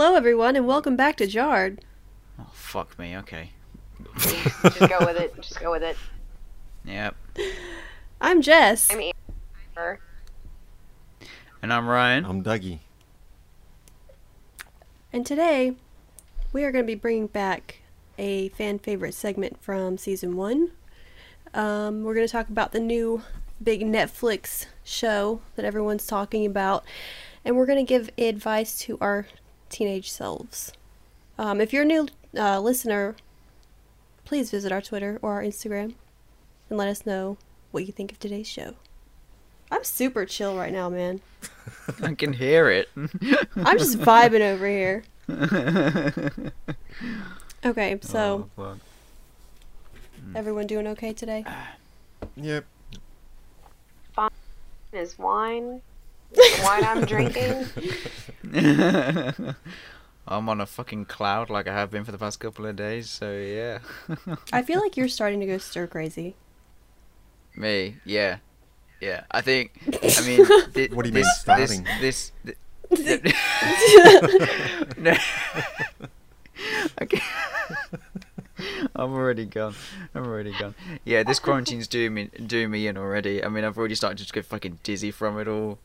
Hello, everyone, and welcome back to Jarred. Oh, fuck me. Okay. Just go with it. Just go with it. Yep. I'm Jess. I'm Amber. And I'm Ryan. I'm Dougie. And today, we are going to be bringing back a fan favorite segment from season one. Um, we're going to talk about the new big Netflix show that everyone's talking about, and we're going to give advice to our teenage selves. Um, if you're a new uh, listener, please visit our Twitter or our Instagram and let us know what you think of today's show. I'm super chill right now, man. I can hear it. I'm just vibing over here. Okay, so Oh, everyone doing okay today? Yep. Fine is wine? The wine I'm drinking? I'm on a fucking cloud like I have been for the past couple of days, so yeah. I feel like you're starting to go stir crazy. Me, yeah. Yeah. I think, I mean, thi- What do you mean, this, starting? This, this, thi- no. okay. I'm already gone. I'm already gone. Yeah, this quarantine's doing me doing me in already. I mean, I've already started to just go fucking dizzy from it all,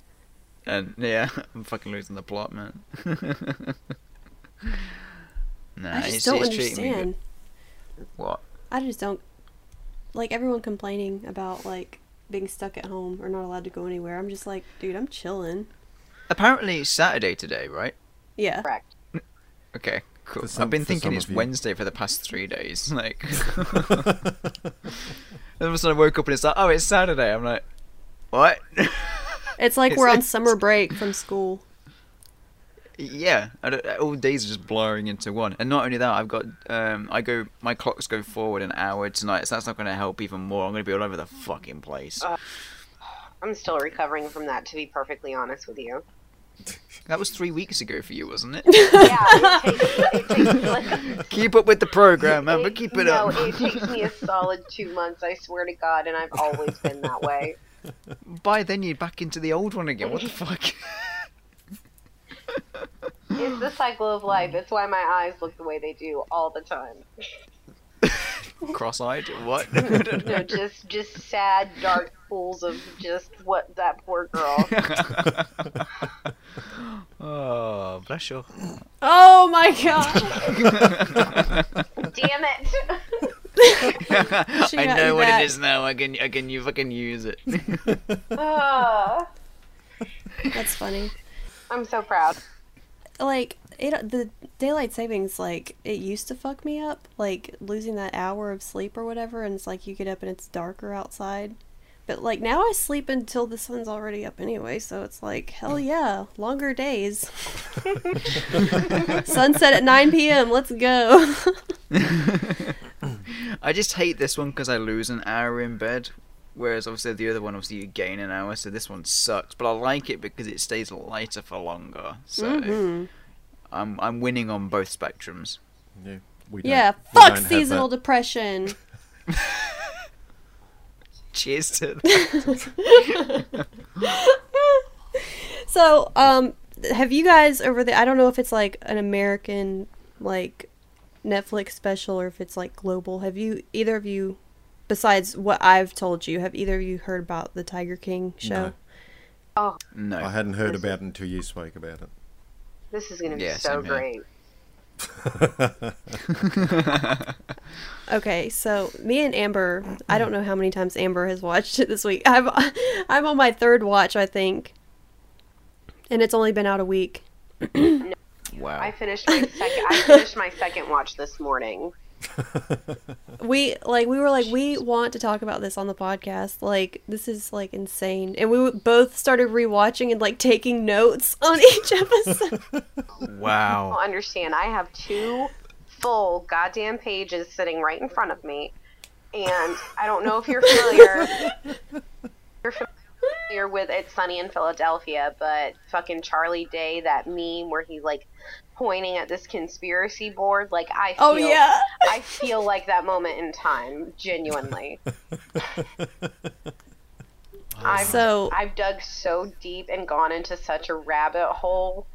and yeah, I'm fucking losing the plot, man. nah, I just it's, don't it's treating me good. understand. What? I just don't like everyone complaining about like being stuck at home or not allowed to go anywhere. I'm just like, dude, I'm chilling. Apparently, it's Saturday today, right? Yeah. Correct. Okay, cool. Some- I've been thinking it's. Wednesday for the past three days. Like, all of a sudden I woke up and it's like, oh, it's Saturday. I'm like, what? It's like It's- we're on summer break from school. yeah, I don't, all days are just blurring into one. And not only that, I've got, um, I go, my clocks go forward an hour tonight, so that's not going to help even more. I'm going to be all over the fucking place. Uh. I'm still recovering from that, to be perfectly honest with you. That was three weeks ago for you, wasn't it? Yeah, it takes, it takes like. keep up with the program, man, but keep it no, up. it takes me a solid two months, I swear to God, and I've always been that way. By then you're back into the old one again. What the fuck? It's the cycle of life. It's why my eyes look the way they do all the time. Cross-eyed? What? No, just just sad, dark pools of just what that poor girl. oh, bless you. Oh my god. Damn it! She I know what back. it is now. I can, I can, you fucking use it. That's funny. I'm so proud. Like it the daylight savings like it used to fuck me up like losing that hour of sleep or whatever and it's like you get up and it's darker outside but like now i sleep until the sun's already up anyway so it's like hell yeah longer days sunset at 9 p.m let's go I just hate this one because I lose an hour in bed. Whereas obviously the other one, obviously you gain an hour, so this one sucks. But I like it because it stays lighter for longer. So Mhm. I'm I'm winning on both spectrums. Yeah. We don't- yeah we don't fuck seasonal depression Cheers to that. so um have you guys over there? i don't know if it's like an american like netflix special or if it's like global have you either of you besides what i've told you have either of you heard about the tiger king show? Oh, no. I hadn't heard This about it until you spoke about it. this is gonna be Yeah, so great. okay so me and amber i don't hmm. know how many times amber has watched it this week. I'm i'm on my third watch i think. And it's only been out a week wow. I finished my second. I finished my second watch this morning. we like we were like we want to talk about this on the podcast like this is like insane and we both started rewatching and like taking notes on each episode Don't Wow. understand. I have two full goddamn pages sitting right in front of me, and I don't know if you're familiar. You're familiar with It's Sunny in Philadelphia, but fucking Charlie Day, that meme where he's like pointing at this conspiracy board. Like I oh, feel, oh yeah I feel like that moment in time, genuinely. I've, So- I've dug so deep and gone into such a rabbit hole.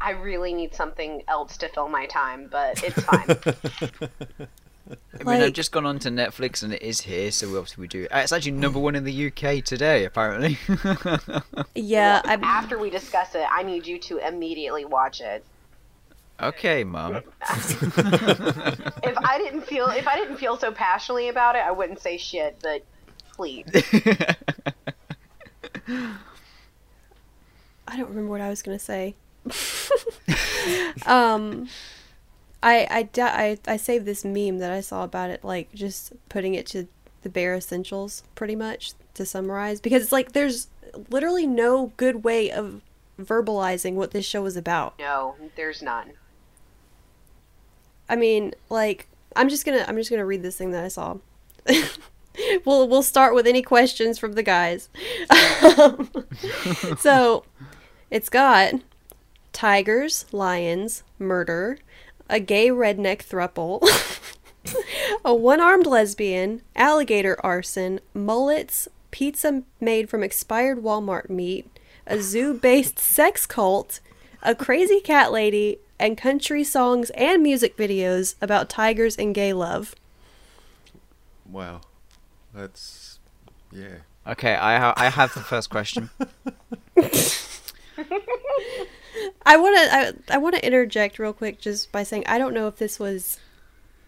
I really need something else to fill my time, but it's fine. I mean, I've just gone on to Netflix and it is here, so obviously we do. uh, It's actually number one in the UK today, apparently. Yeah, I After we discuss it, I need you to immediately watch it. okay, mom. If I didn't feel if I didn't feel so passionately about it, I wouldn't say shit, but please. I don't remember what I was gonna say. um, I I, I I saved this meme that I saw about it, like just putting it to the bare essentials, pretty much to summarize, because it's like there's literally no good way of verbalizing what this show is about. No, there's none. I mean, like I'm just gonna I'm just gonna read this thing that I saw. we'll we'll start with any questions from the guys. So it's got tigers, lions, murder, a gay redneck thruple, a one-armed lesbian, alligator arson, mullets, pizza made from expired Walmart meat, a zoo-based sex cult, a crazy cat lady, and country songs and music videos about tigers and gay love. Wow. That's. Yeah. okay, I ha- I have the first question. I want to I, I want to interject real quick just by saying I don't know if this was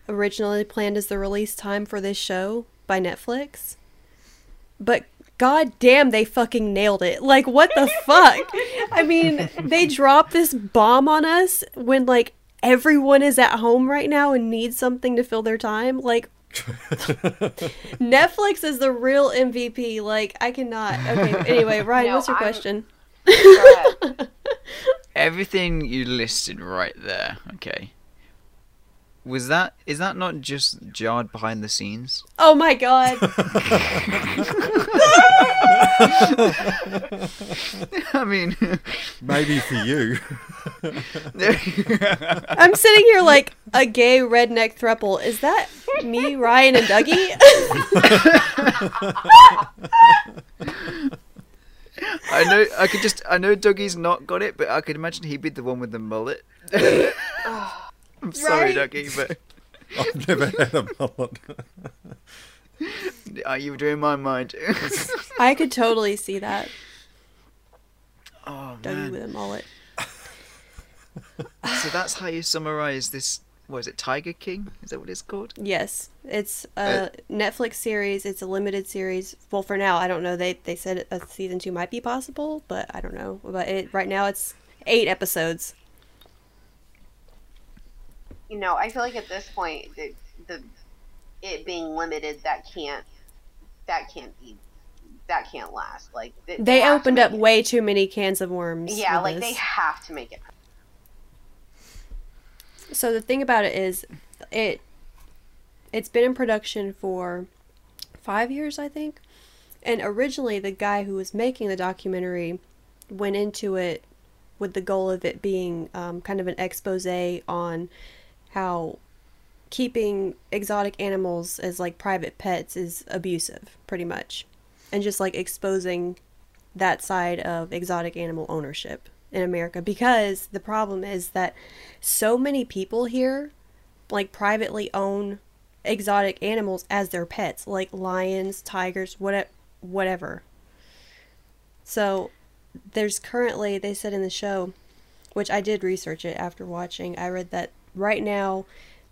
originally planned as the release time for this show by Netflix, but god damn they fucking nailed it. Like what the fuck? I mean, they dropped this bomb on us when like everyone is at home right now and needs something to fill their time. Like Netflix is the real MVP. Like I cannot. Okay, anyway, Ryan, No, what's your I'm- question? Go. Everything you listed right there, okay. Was that is that not just jarred behind the scenes? Oh my god. I mean, Maybe for you. I'm sitting here like a gay redneck thruple. Is that me, Ryan, and Dougie? I know I could just I know Dougie's not got it, but I could imagine he'd be the one with the mullet. I'm sorry, Right? Dougie, but I've never had a mullet. uh, you were doing my mind. I could totally see that. oh Dougie man! with a mullet. So that's how you summarize this. What is it, Tiger King? Is that what it's called? Yes, it's a Uh, Netflix series. It's a limited series. Well, for now, I don't know. They they said a season two might be possible, but I don't know. But it, right now, it's eight episodes. you know, I feel like at this point, the, the it being limited, that can't that can't be that can't last. Like th- They have opened up it- way too many cans of worms. Yeah, like this. they have to make it. So the thing about it is, it it's been in production for five years, I think. And originally, the guy who was making the documentary went into it with the goal of it being um, kind of an expose on how keeping exotic animals as like private pets is abusive, pretty much, and just like exposing that side of exotic animal ownership in America because the problem is that so many people here like privately own exotic animals as their pets like lions tigers what whatever. So there's currently they said in the show which i did research it after watching i read that right now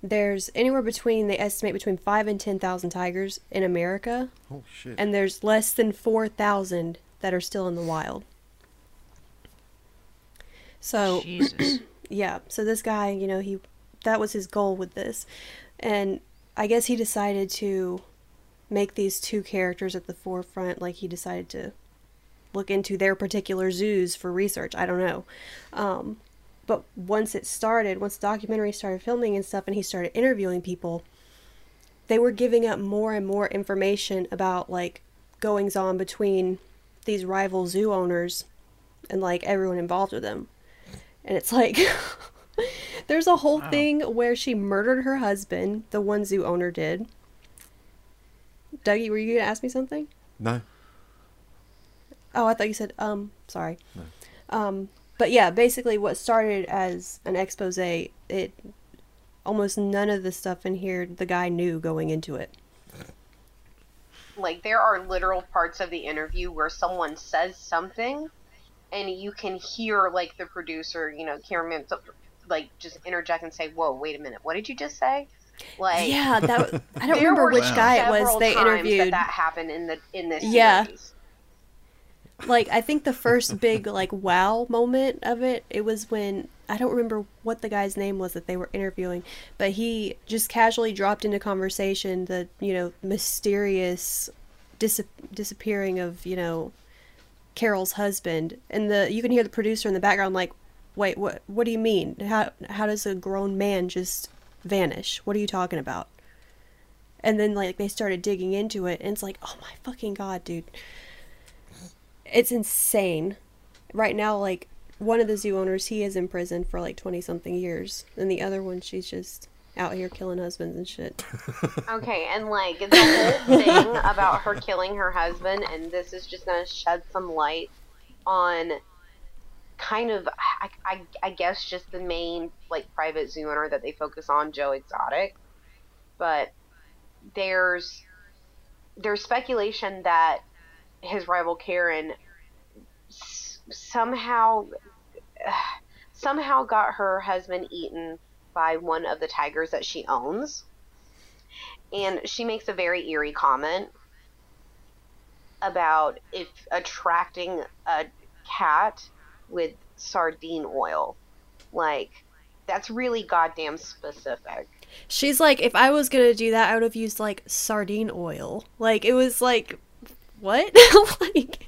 there's anywhere between they estimate between 5 and 10,000 tigers in america. Oh shit. and there's less than 4,000 that are still in the wild so Jesus. yeah so this guy you know he that was his goal with this. And i guess he decided to make these two characters at the forefront like he decided to look into their particular zoos for research i don't know. Um, but once it started once the documentary started filming and stuff and he started interviewing people they were giving up more and more information about like goings on between these rival zoo owners and like everyone involved with them and it's like there's a whole thing where she murdered her husband the one zoo owner did dougie were you gonna ask me something no. oh i thought you said um sorry No. um but yeah, basically what started as an expose, it almost none of the stuff in here the guy knew going into it. Like there are literal parts of the interview where someone says something, and you can hear like the producer, you know, cameraman, like just interject and say, "Whoa, wait a minute, what did you just say?" Like Yeah, that I don't remember which Wow. guy it was they times interviewed. That, that happened in the in this Yeah. series. like I think the first big like wow moment of it it was when I don't remember what the guy's name was that they were interviewing but he just casually dropped into conversation the you know mysterious dis- disappearing of you know Carol's husband and the you can hear the producer in the background like wait what what do you mean? How how does a grown man just vanish? What are you talking about? And then like they started digging into it and it's like oh my fucking god dude. It's insane. Right now, like one of the zoo owners, he is in prison for like twenty something years, and the other one, she's just out here killing husbands and shit. Okay, and like the whole thing about her killing her husband, and this is just gonna shed some light on kind of, I, I, I guess, just the main like private zoo owner that they focus on, Joe Exotic. But there's there's speculation that his rival Karen s- somehow somehow got her husband eaten by one of the tigers that she owns. And she makes a very eerie comment about if attracting a cat with sardine oil. Like that's really goddamn specific. She's like, if I was gonna do that, I would have used like sardine oil. Like it was like, what? like,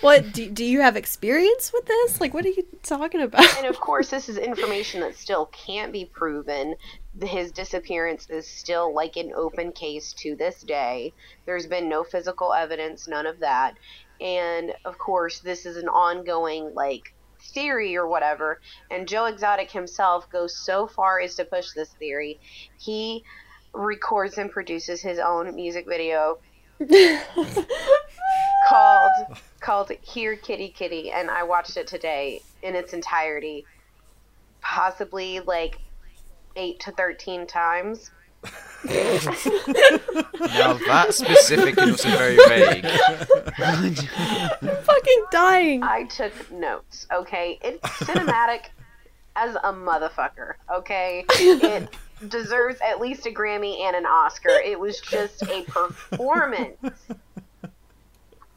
what? Do, do you have experience with this? Like, what are you talking about? and of course this is information that still can't be proven his disappearance is still like an open case to this day there's been no physical evidence none of that and of course this is an ongoing like theory or whatever and joe exotic himself goes so far as to push this theory he records and produces his own music video called called Here Kitty Kitty and I watched it today in its entirety. Possibly like 8 to 13 times. Now that's specific and also very vague. I'm fucking dying. I took notes, okay? It's cinematic as a motherfucker, okay? It deserves at least a Grammy and an Oscar. It was just a performance.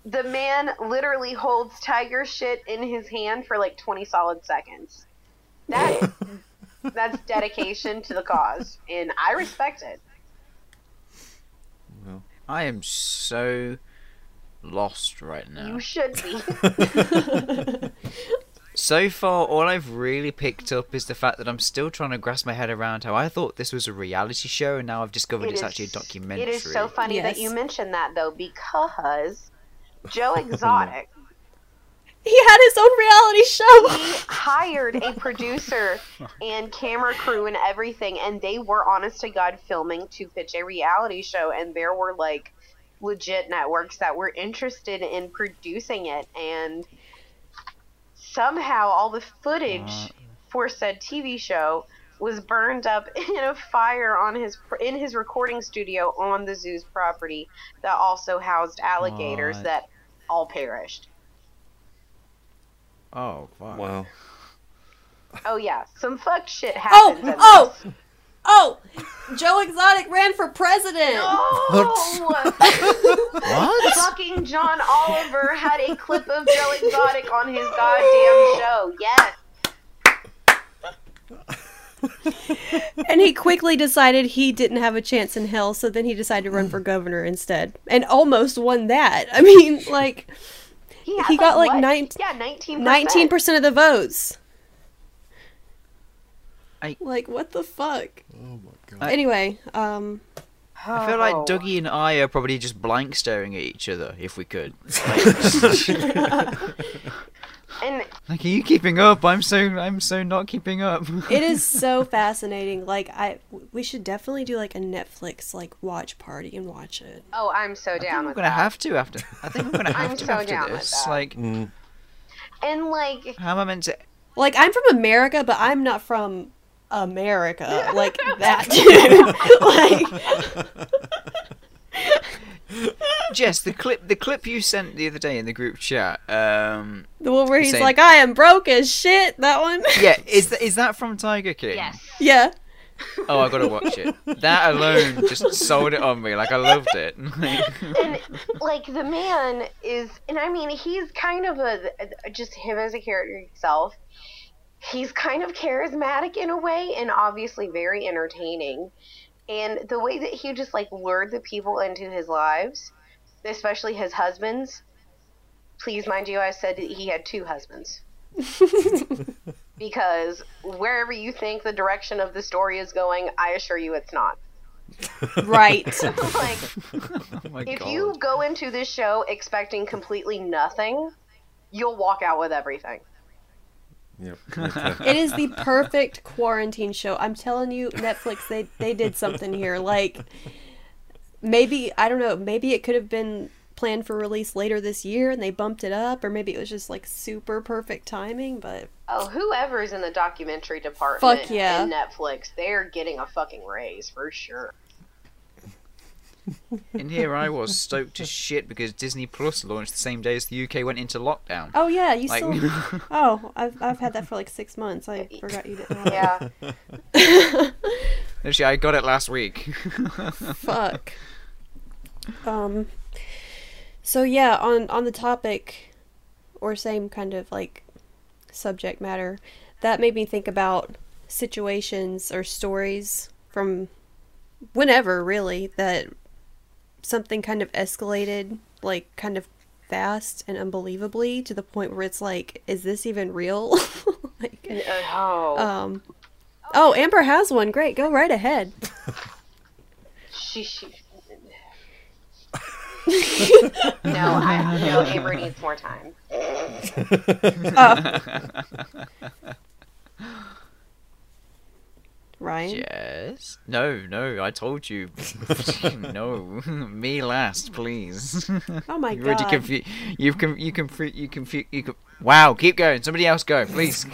The man literally holds tiger shit in his hand for like 20 solid seconds. That that's dedication to the cause, and I respect it. Well, I am so lost right now. You should be. So far, all I've really picked up is the fact that I'm still trying to grasp my head around how I thought this was a reality show, and now I've discovered It it's is- actually a documentary. It is so funny that you mentioned that though, because Joe Exotic He had his own reality show. he hired a producer and camera crew and everything, and they were honest to God filming to pitch a reality show, and there were like legit networks that were interested in producing it, and somehow all the footage Uh. for said TV show was burned up in a fire on his in his recording studio on the zoo's property that also housed alligators What? that all perished. Oh, fuck. wow. Oh yeah, some fucked shit Oh, happens. in oh, this. Oh! Joe Exotic ran for president. Oh! What? Fucking John Oliver had a clip of Joe Exotic on his goddamn show. Yes. And he quickly decided he didn't have a chance in hell, so then he decided to run for governor instead, and almost won that. I mean, like He, He got, like, what? nine- Yeah, nineteen. nineteen percent of the votes. I- Like what the fuck? Oh my god. I- Anyway, um, I feel like. Dougie and I are probably just blank staring at each other if we could. Like, And like, are you keeping up? I'm so I'm so not keeping up. it is so fascinating. Like I, we should definitely do like a Netflix like watch party and watch it. oh, I'm so I think down I'm gonna that. have to after. I think I'm gonna have I'm to so after down this. Like, Mm, And like, how am I meant to Like I'm from America, but I'm not from America. Like that dude. like Jess, the clip the clip you sent the other day in the group chat. Um, the one where he's Same. like, I am broke as shit. That one. yeah, is that is that from Tiger King? Yes. yeah. Oh, I gotta watch it. That alone just sold it on me. Like I loved it. and like the man is and i mean he's kind of a just him as a character himself he's kind of charismatic in a way and obviously very entertaining and the way that he just like lured the people into his lives especially his husbands please mind you i said that he had two husbands because wherever you think the direction of the story is going i assure you it's not Right. like oh if god. you go into this show expecting completely nothing, you'll walk out with everything. Yep. It is the perfect quarantine show. I'm telling you, Netflix, they they did something here. Like maybe I don't know, maybe it could have been planned for release later this year and they bumped it up, or maybe it was just like super perfect timing, but Oh, whoever's in the documentary department Fuck yeah. in Netflix, they're getting a fucking raise for sure. And here I was stoked as shit because Disney Plus launched the same day as the UK went into lockdown. Oh yeah, you Like, still Oh, I've I've had that for like six months. I forgot you didn't Yeah. actually, I got it last week. Fuck. Um. So yeah, on on the topic, or same kind of like subject matter, that made me think about situations or stories from whenever really that something kind of escalated like kind of fast and unbelievably to the point where it's like is this even real like Oh, um oh amber has one great go right ahead she, she. no, I no. Amber needs more time. Ryan yes. No, no, I told you. no, me last, please. oh my god. you god already confu- You've com- you can you can you can. Wow, keep going. Somebody else go, please.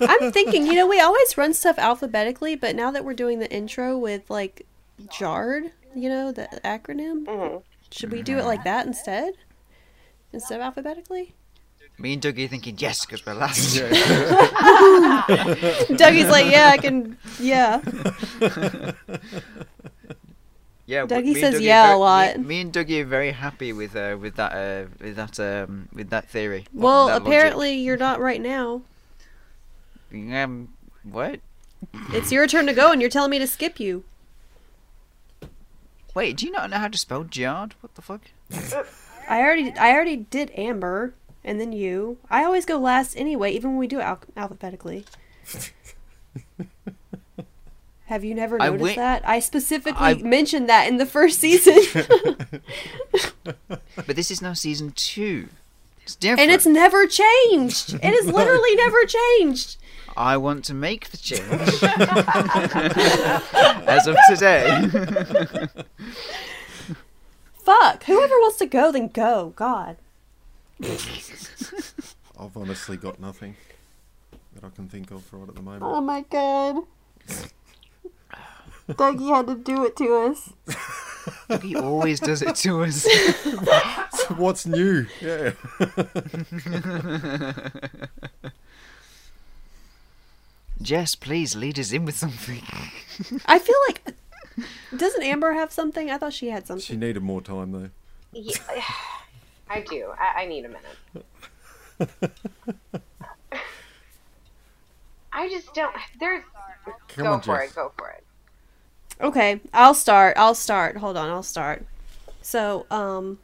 I'm thinking, you know, we always run stuff alphabetically, but now that we're doing the intro with like JARD, you know, the acronym, Mhm. should we do it like that instead? Instead of alphabetically? Me and Dougie are thinking yes because we're last. Dougie's like, yeah, I can, yeah. Yeah, Dougie me and says Dougie are yeah a lot. Me, me and Dougie are very happy with uh, with that uh, with that um, with that theory. Well, that logic. apparently you're not right now. Um, what? It's your turn to go, and you're telling me to skip you. Wait, do you not know how to spell Jard? What the fuck? I already, I already did Amber, and then you. I always go last anyway, even when we do it al- alphabetically. Have you never I noticed that? I specifically I- mentioned that in the first season. But this is now season two. It's different. and it's never changed. It has literally never changed. I want to make the change as of today. Fuck. Whoever wants to go, then go. God. I've honestly got nothing that I can think of right at the moment. Oh my god. Dougie had to do it to us. he always does it to us. So what's new? Yeah. Jess, please lead us in with something. I feel like. Doesn't Amber have something? I thought she had something. She needed more time though. Yeah, I do. I, I need a minute. I just don't. There's. Come go on, for Jess. it. Go for it. Okay, I'll start. I'll start. Hold on, I'll start. So, um,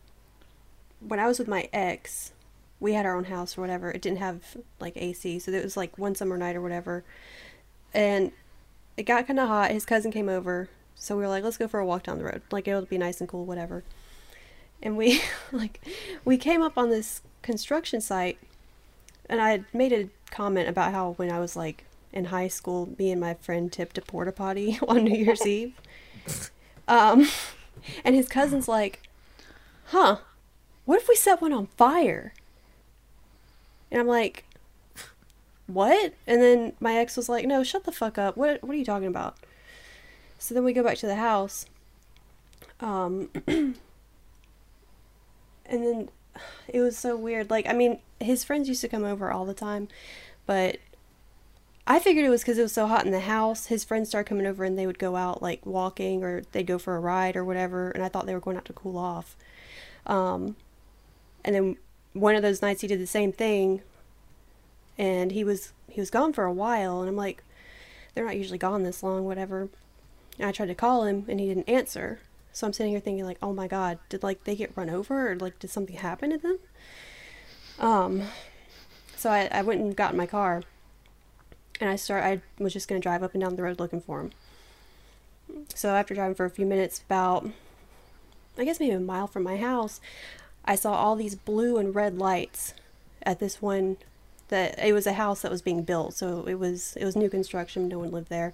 when I was with my ex, we had our own house or whatever. It didn't have like AC, so it was like one summer night or whatever. And it got kind of hot. His cousin came over, so we were like, let's go for a walk down the road. Like it'll be nice and cool, whatever. And we like we came up on this construction site, and I had made a comment about how when I was like in high school, me and my friend tipped a porta potty on New Year's Eve. Um, and his cousin's like, "Huh? What if we set one on fire?" And I'm like, what? And then my ex was like, no, shut the fuck up. What, what are you talking about? So then we go back to the house. Um, and then it was so weird. Like, I mean, his friends used to come over all the time, but I figured it was because it was so hot in the house. His friends started coming over and they would go out like walking or they'd go for a ride or whatever. And I thought they were going out to cool off. Um, and then one of those nights he did the same thing, and he was he was gone for a while. And I'm like, they're not usually gone this long, whatever. And I tried to call him and he didn't answer. So I'm sitting here thinking like, oh my god, did like they get run over or like did something happen to them? Um, so I, I went and got in my car and I start I was just gonna drive up and down the road looking for him. So after driving for a few minutes, about I guess maybe a mile from my house, I saw all these blue and red lights at this one that it was a house that was being built, so it was it was new construction, no one lived there.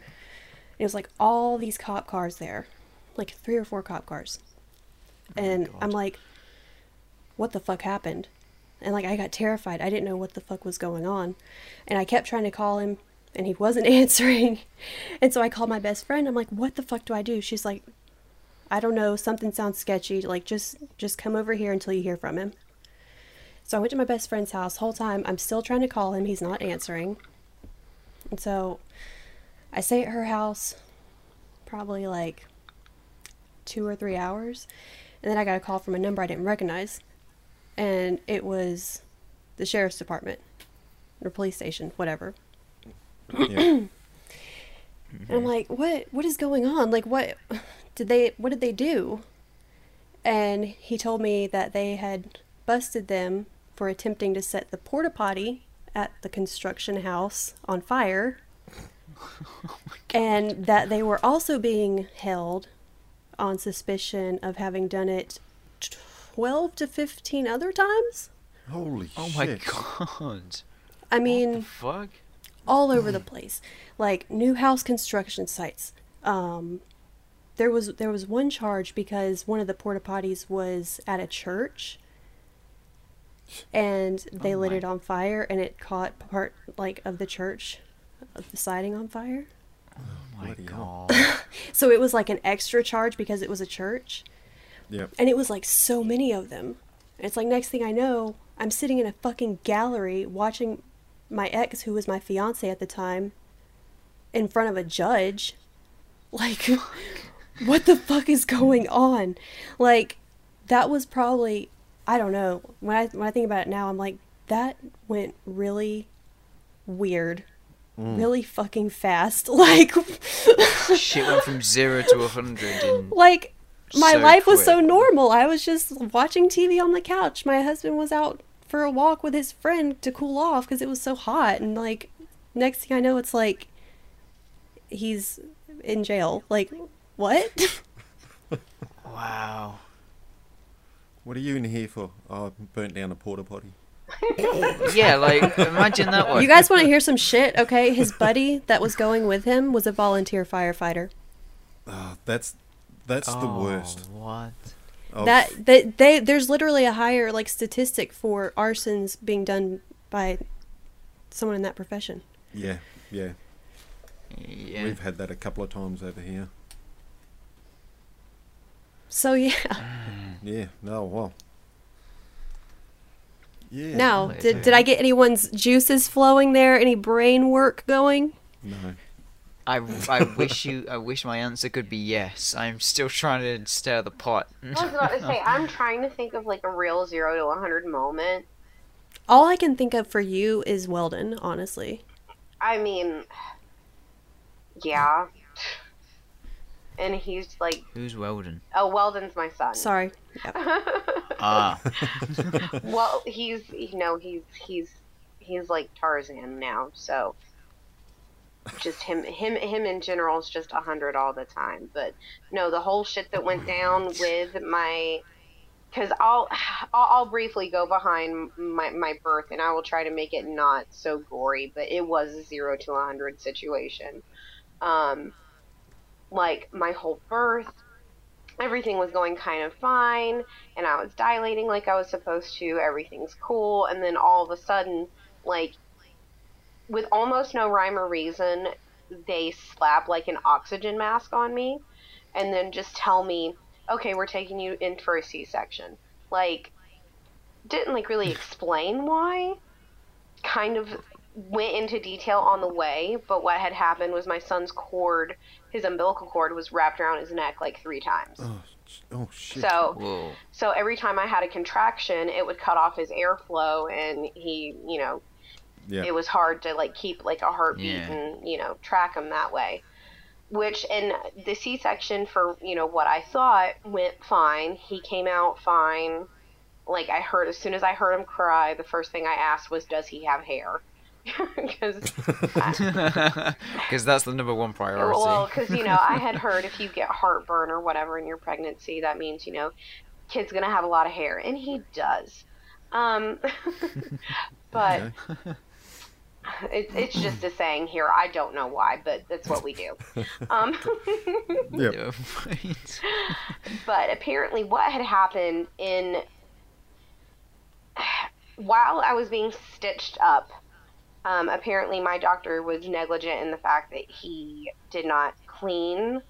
It was like all these cop cars there, like three or four cop cars. Oh and I'm like, what the fuck happened? And like I got terrified. I didn't know what the fuck was going on. And I kept trying to call him and he wasn't answering. And so I called my best friend. I'm like, "What the fuck do I do?" She's like, "I don't know. Something sounds sketchy. Like just just come over here until you hear from him." So I went to my best friend's house. Whole time I'm still trying to call him. He's not answering. And so I stay at her house probably like 2 or 3 hours. And then I got a call from a number I didn't recognize. And it was the sheriff's department or police station, whatever. Yeah. And I'm like, what what is going on? Like what did they what did they do? And he told me that they had busted them for attempting to set the porta potty at the construction house on fire. Oh and that they were also being held on suspicion of having done it 12 to 15 other times. Holy Oh my god. I What mean, the fuck? all over the place like new house construction sites um there was there was one charge because one of the porta potties was at a church and they Oh lit it on fire and it caught part like of the church of the siding on fire Oh my god. so it was like an extra charge because it was a church Yep. and it was like so many of them. And it's like next thing I know, I'm sitting in a fucking gallery watching my ex, who was my fiance at the time, in front of a judge. Like, what the fuck is going on? Like, that was probably I don't know. When I when I think about it now, I'm like that went really weird. Mm. Really fucking fast. Like Shit went from zero to a hundred like my So life was so normal. I was just watching TV on the couch. My husband was out for a walk with his friend to cool off because it was so hot. And like, next thing I know, it's like he's in jail. Like, what? Wow. What are you in here for? Oh, I burnt down a porta potty. Yeah, like imagine that one. you guys want to hear some shit? Okay, his buddy that was going with him was a volunteer firefighter. Ah, that's that's the Oh, worst. What? Of- That they, they there's literally a higher like statistic for arsons being done by someone in that profession. yeah, yeah. Yeah. We've had that a couple of times over here. So yeah. Yeah. No. Well. Yeah. Now, Right did, did I get anyone's juices flowing there? Any brain work going? No. I, I wish you I wish my answer could be yes. I'm still trying to stir the pot. I was about to say, I'm trying to think of like a real zero to 100 moment. All I can think of for you is Weldon, honestly. I mean, yeah. And he's like, Who's Weldon? oh, Weldon's my son. Sorry. Yep. Ah, well, he's you know he's he's he's like Tarzan now, so just him him him in general is just a hundred all the time. But no, the whole shit that went down with my because I'll, I'll I'll briefly go behind my my birth and I will try to make it not so gory, but it was a zero to a hundred situation. Um, like my whole birth everything was going kind of fine and I was dilating like I was supposed to. Everything's cool. And then all of a sudden, like, with almost no rhyme or reason, they slap like an oxygen mask on me and then just tell me, okay, we're taking you in for a C section. Like, didn't like really explain why. Kind of went into detail on the way, but what had happened was my son's cord, his umbilical cord, was wrapped around his neck like three times. Oh, oh shit. So Whoa. so every time I had a contraction, it would cut off his airflow, and he, you know, yeah. it was hard to like keep like a heartbeat Yeah. and you know track him that way. Which and the C-section for you know what I thought went fine. He came out fine. Like I heard as soon as I heard him cry, the first thing I asked was, "Does he have hair?" Because Because that's the number one priority. well, because you know, I had heard if you get heartburn or whatever in your pregnancy, that means you know, kid's gonna have a lot of hair, and he does. Um, but it's it's just a saying here. I don't know why, but that's what we do. Um, Yeah, but apparently, what had happened in while I was being stitched up, um, apparently my doctor was negligent in the fact that he did not clean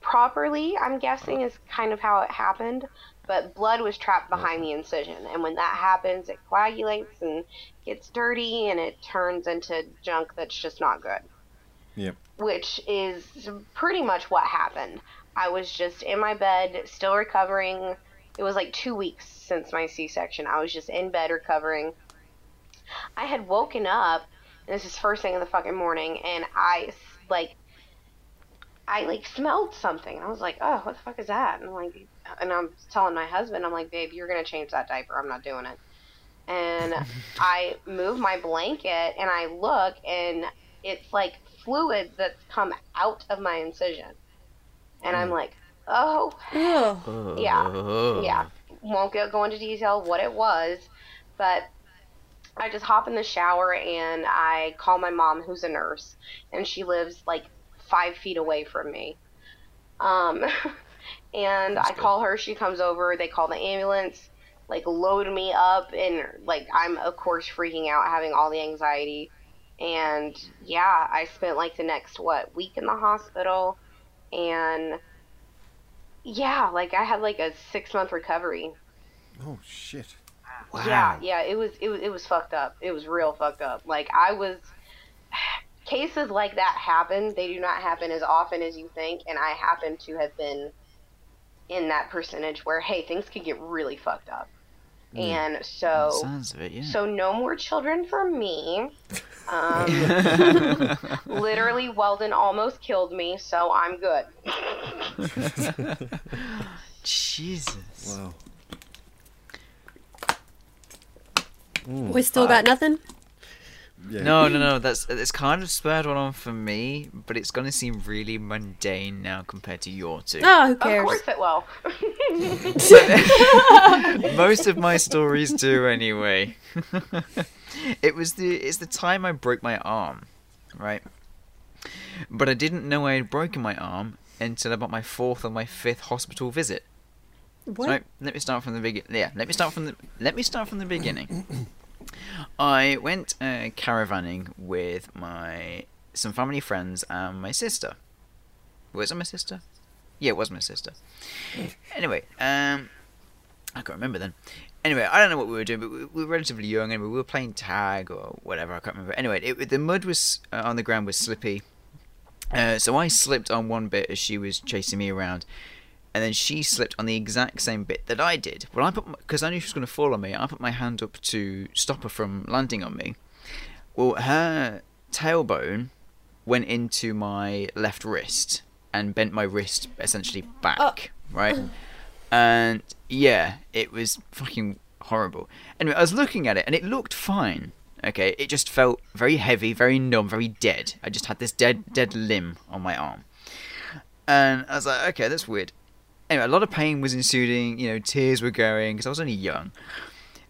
properly. I'm guessing is kind of how it happened. But blood was trapped behind the incision, and when that happens, it coagulates and gets dirty, and it turns into junk that's just not good Yep. which is pretty much what happened. I was just in my bed, still recovering. It was like two weeks since my C section. I was just in bed recovering. I had woken up, and this is first thing in the fucking morning, and I like, I, like, smelled something. And I was like, oh, what the fuck is that? And I'm like, and I'm telling my husband, I'm like, babe, you're gonna change that diaper. I'm not doing it. And I move my blanket, and I look, and it's like fluid that's come out of my incision. And I'm mm. like, oh, Ugh. Yeah. Yeah. Won't go, go into detail what it was, but I just hop in the shower and I call my mom, who's a nurse, and she lives like five feet away from me. Um, and That's I good. call her, she comes over, they call the ambulance, like load me up, and like I'm of course freaking out, having all the anxiety. And yeah, I spent like the next what week in the hospital, and yeah, like I had like a six month recovery. Oh shit. Wow. Yeah, yeah, it was it was it was fucked up. It was real fucked up. Like I was cases like that happen. They do not happen as often as you think, and I happen to have been in that percentage where hey, things could get really fucked up. And so Sounds of it, yeah. so no more children for me. Um, literally, Weldon almost killed me, so I'm good. Jesus. Wow. Mm. We still got nothing? Yeah. No, no, no. That's it's kind of spurred one on for me, but it's gonna seem really mundane now compared to your two. Oh, who cares? Of course it will. Most of my stories do anyway. it was the it's the time I broke my arm, right? But I didn't know I had broken my arm until about my fourth or my fifth hospital visit. What? Right, let me start from the beginning. Yeah, let me start from the let me start from the beginning. I went uh, caravanning with my some family friends and my sister. Was it my sister? Yeah, it was my sister. Anyway, um, I can't remember then. Anyway, I don't know what we were doing, but we, we were relatively young and we were playing tag or whatever. I can't remember. Anyway, it, the mud was uh, on the ground was slippy, uh, so I slipped on one bit as she was chasing me around, and then she slipped on the exact same bit that I did. Well, I put because I knew she was going to fall on me. I put my hand up to stop her from landing on me. Well, her tailbone went into my left wrist and bent my wrist essentially back, oh. right? And yeah, it was fucking horrible. Anyway, I was looking at it and it looked fine. Okay, it just felt very heavy, very numb, very dead. I just had this dead, dead limb on my arm, and I was like, okay, that's weird. Anyway, a lot of pain was ensuing. You know, tears were going because I was only young.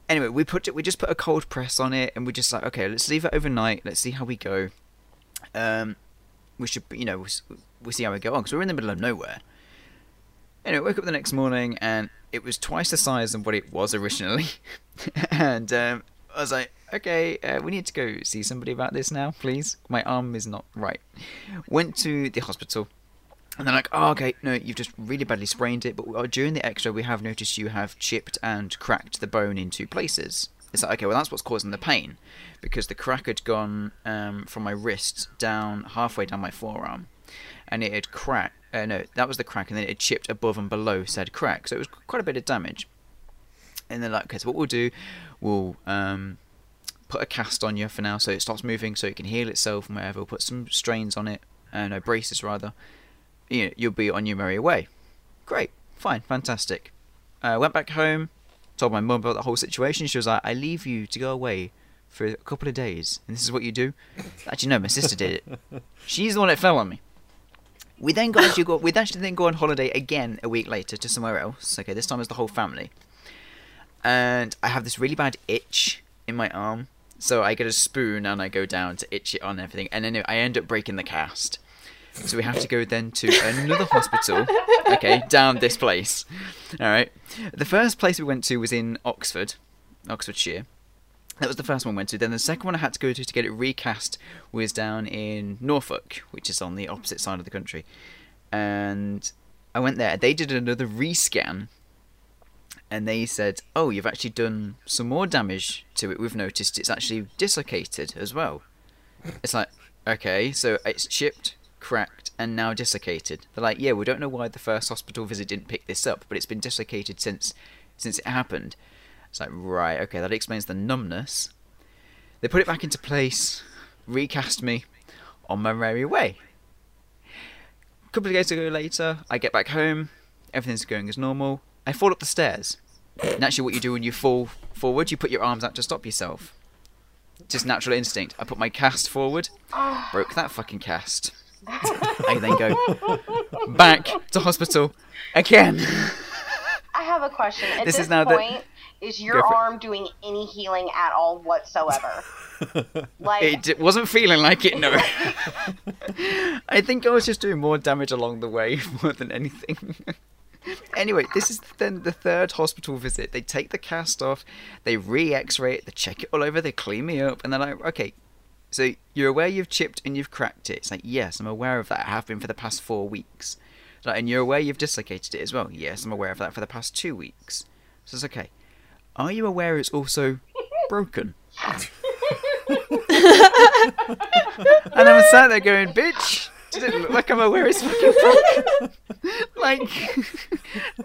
Anyway, we put it, we just put a cold press on it, and we just like, okay, let's leave it overnight. Let's see how we go. Um, we should, you know, we'll, we'll see how we go on because we're in the middle of nowhere. Anyway, woke up the next morning and it was twice the size of what it was originally, and um, I was like, okay, uh, we need to go see somebody about this now, please. My arm is not right. Went to the hospital. And they're like, oh, okay, no, you've just really badly sprained it, but uh, during the x-ray we have noticed you have chipped and cracked the bone in two places. It's like, okay, well that's what's causing the pain, because the crack had gone um, from my wrist down halfway down my forearm, and it had cracked. Uh, no, that was the crack, and then it had chipped above and below said crack, so it was quite a bit of damage. And they're like, okay, so what we'll do, we'll um, put a cast on you for now, so it stops moving, so it can heal itself and whatever. We'll put some strains on it, uh, no braces rather. You know, you'll be on your merry way. Great, fine, fantastic. Uh, went back home, told my mum about the whole situation. She was like, "I leave you to go away for a couple of days, and this is what you do." Actually, no, my sister did it. She's the one that fell on me. We then got actually go. We actually then go on holiday again a week later to somewhere else. Okay, this time it's the whole family, and I have this really bad itch in my arm. So I get a spoon and I go down to itch it on everything, and then I end up breaking the cast. So we have to go then to another hospital. Okay, down this place. All right. The first place we went to was in Oxford, Oxfordshire. That was the first one we went to. Then the second one I had to go to to get it recast was down in Norfolk, which is on the opposite side of the country. And I went there. They did another rescan, and they said, "Oh, you've actually done some more damage to it. We've noticed it's actually dislocated as well." It's like, okay, so it's chipped, cracked, and now dislocated. They're like, "Yeah, we don't know why the first hospital visit didn't pick this up, but it's been dislocated since since it happened." It's like, right, okay, that explains the numbness. They put it back into place, recast me on my merry way. A couple of days ago later, I get back home, everything's going as normal. I fall up the stairs. Naturally, what you do when you fall forward, you put your arms out to stop yourself. Just natural instinct. I put my cast forward, broke that fucking cast. I then go back to hospital again. I have a question. At This this, is now the- point, is your Go it. arm doing any healing at all whatsoever? like, It d- wasn't feeling like it, no. I think I was just doing more damage along the way more than anything. anyway, this is then the third hospital visit. They take the cast off, they re x ray it, they check it all over, they clean me up, and they're like, okay, so you're aware you've chipped and you've cracked it? It's like, yes, I'm aware of that. I have been for the past four weeks. And you're aware you've dislocated it as well? Yes, I'm aware of that for the past two weeks. So it's okay. Are you aware it's also broken? And I'm sat there going, bitch, does it look like I'm aware it's fucking broken? like,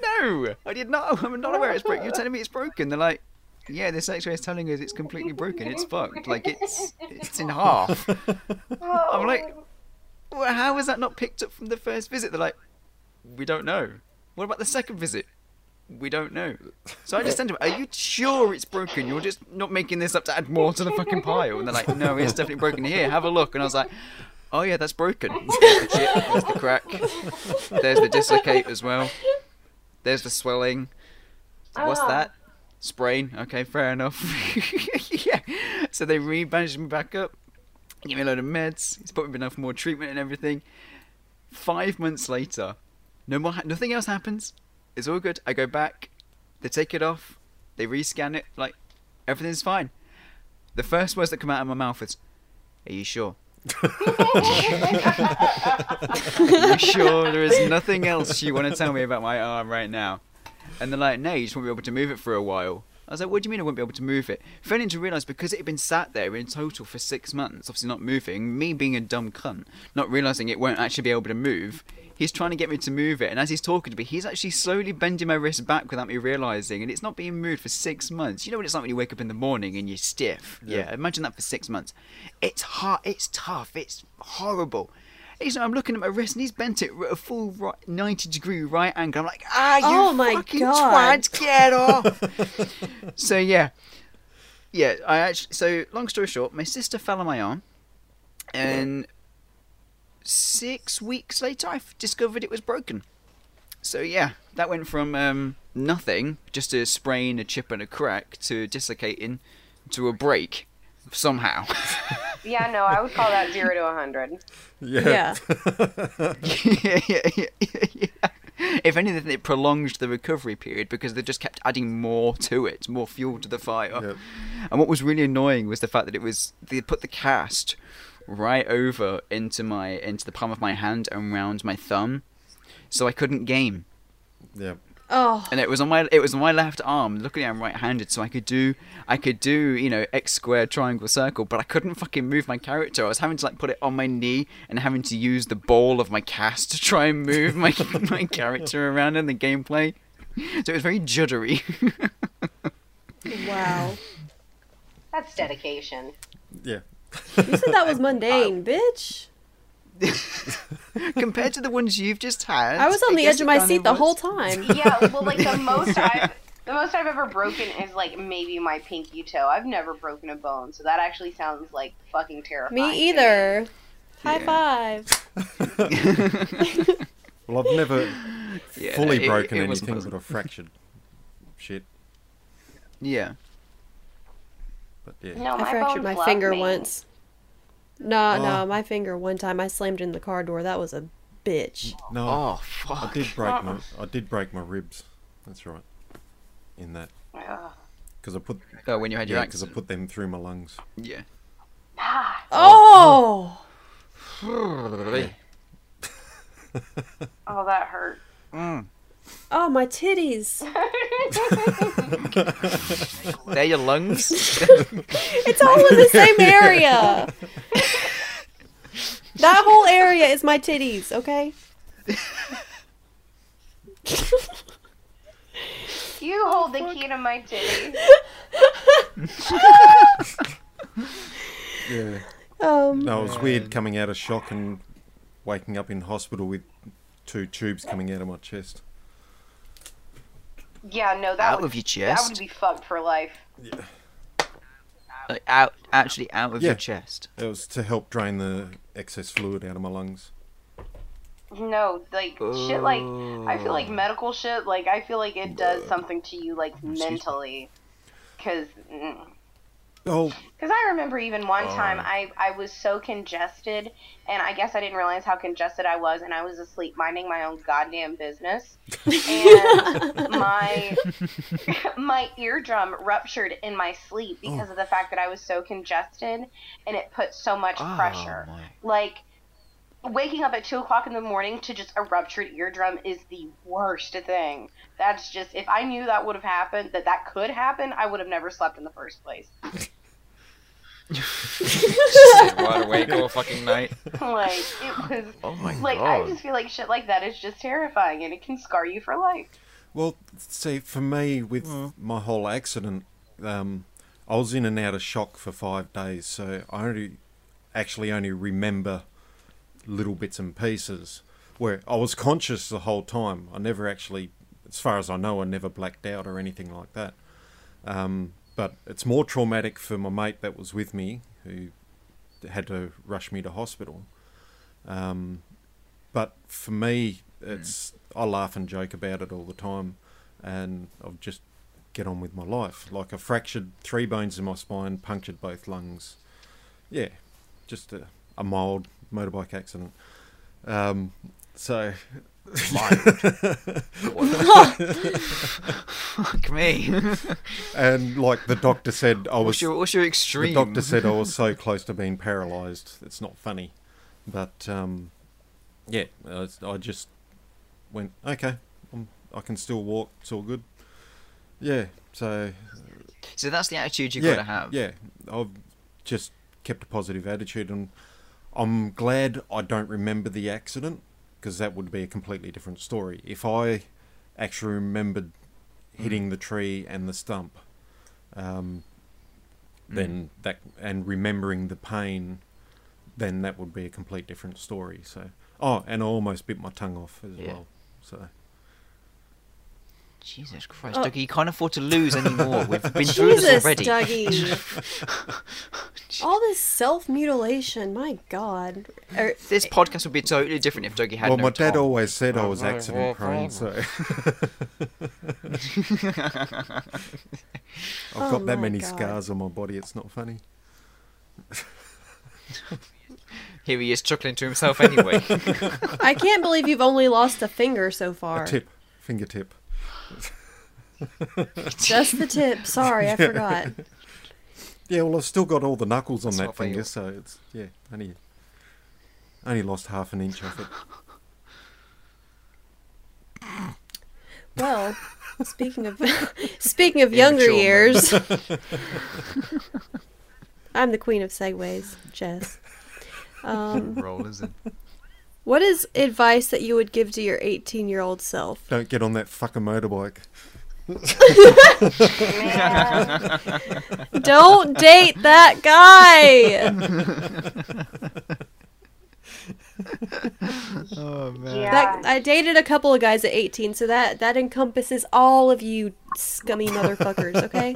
no, I did not. I'm not aware it's broken. You're telling me it's broken. They're like, yeah, this X-ray is telling us it's completely broken. It's fucked. Like it's it's in half. I'm like, well, how was that not picked up from the first visit? They're like, we don't know. What about the second visit? We don't know. So I just send them, Are you sure it's broken? You're just not making this up to add more to the fucking pile. And they're like, No, it's definitely broken. Here, have a look. And I was like, Oh, yeah, that's broken. There's the chip, there's the crack, there's the dislocate as well. There's the swelling. What's Ah. that? Sprain. Okay, fair enough. yeah. So they re-bandaged me back up, give me a load of meds, he's put me enough more treatment and everything. Five months later, no more, ha- nothing else happens. It's all good. I go back, they take it off, they rescan it, like everything's fine. The first words that come out of my mouth is, "Are you sure?" Are you sure there is nothing else you want to tell me about my arm right now? And they're like, no, you just won't be able to move it for a while. I was like, what do you mean I won't be able to move it? Failing to realise because it had been sat there in total for six months, obviously not moving, me being a dumb cunt, not realising it won't actually be able to move, he's trying to get me to move it. And as he's talking to me, he's actually slowly bending my wrist back without me realising. And it's not being moved for six months. You know what it's like when you wake up in the morning and you're stiff? Yeah, imagine that for six months. It's hard, it's tough, it's horrible. He's, I'm looking at my wrist and he's bent it at a full right, 90 degree right angle. I'm like, ah, you Oh my fucking God. twat, get off. so yeah, yeah. I actually. So long story short, my sister fell on my arm, and six weeks later, I discovered it was broken. So yeah, that went from um, nothing, just a sprain, a chip, and a crack, to dislocating, to a break, somehow. yeah, no, I would call that zero to a hundred. Yeah. Yeah. yeah, yeah, yeah, yeah. if anything, it prolonged the recovery period because they just kept adding more to it, more fuel to the fire. Yep. And what was really annoying was the fact that it was they put the cast right over into my into the palm of my hand and round my thumb, so I couldn't game. Yeah. Oh, And it was on my it was on my left arm. Luckily, I'm right-handed, so I could do I could do you know x squared triangle circle, but I couldn't fucking move my character. I was having to like put it on my knee and having to use the ball of my cast to try and move my my character around in the gameplay. So it was very juddery. wow. That's dedication. Yeah. You said that was mundane, bitch. Compared to the ones you've just had, I was on the edge of my seat the whole time. Yeah, well, like the most I've the most I've ever broken is like maybe my pinky toe. I've never broken a bone, so that actually sounds like fucking terrifying. Me either. High Yeah. five. Well, I've never Yeah, fully it- broken it wasn't anything, but I've fractured shit. Yeah. But yeah. No, I fractured my finger me. once. No, no, Oh. my finger one time I slammed in the car door. That was a bitch. No, Oh I did break my I did break my ribs. That's right. In that, because I put Oh, when you had your because I put them through my lungs. Yeah. Ah, Oh! oh, that hurt. Mm. Oh, my titties. They're your lungs. It's all in the same area. That whole area is my titties, okay? You hold the key to my titties. Yeah. Um, No, it was weird coming out of shock and waking up in hospital with two tubes coming out of my chest. Yeah, no, that Out would, of your That chest? would be fucked for life. like out, actually out of Yeah. your chest. It was to help drain the excess fluid out of my lungs. No, like shit like I feel like oh. medical shit like I feel like it does something to you like me. mentally cuz Oh, Because I remember even one time Oh. I, I was so congested, and I guess I didn't realize how congested I was, and I was asleep minding my own goddamn business. And my my eardrum ruptured in my sleep because oh. of the fact that I was so congested, and it put so much oh, pressure. Oh, my. Like, waking up at 2 o'clock in the morning to just a ruptured eardrum is the worst thing. That's just, if I knew that would have happened, that that could happen, I would have never slept in the first place. Sit wide awake all fucking night. like it was Oh my like god. I just feel like shit like that is just terrifying and it can scar you for life. well, see, for me, with my whole accident, um, I was in and out of shock for five days, so I only actually only remember little bits and pieces. Where I was conscious the whole time. I never actually, as far as I know, I never blacked out or anything like that. Um, but it's more traumatic for my mate that was with me, who had to rush me to hospital. Um, but for me, it's I laugh and joke about it all the time, and I'll just get on with my life. Like I fractured three bones in my spine, punctured both lungs. Yeah, just a, a mild motorbike accident. Um, so Fuck me. and like the doctor said, I was what's your what's your the doctor said I was so close to being paralysed. It's not funny, but um, yeah, I, I just went okay. I'm, I can still walk. It's all good. Yeah. So So that's the attitude you've yeah, got to have. yeah. I've just kept a positive attitude, and I'm glad I don't remember the accident because that would be a completely different story. If I actually remembered hitting the tree and the stump, um, then that and remembering the pain, then that would be a complete different story. So, oh, and I almost bit my tongue off as Yeah. well. So, Jesus Christ, Oh. Dougie, you can't afford to lose anymore. We've been through this Jesus, already. Dougie. All this self mutilation, my god. Er, This podcast would be totally different if Dougie had well, no my dad Tom. always said I was accident prone, so I've Oh got that many God. scars on my body. It's not funny. Here he is chuckling to himself anyway. I can't believe you've only lost a finger so far. A tip, fingertip. Just the tip. Sorry, I forgot. Yeah, well, I've still got all the knuckles on That's that finger, so it's yeah, only only lost half an inch of it. Well, speaking of speaking of younger years, I'm the queen of segues, Jess. Um, Rollers in. What is advice that you would give to your 18 year old self? Don't get on that fucking motorbike. Don't date that guy. Oh man. yeah. That I dated a couple of guys at 18, so that that encompasses all of you scummy motherfuckers. Okay.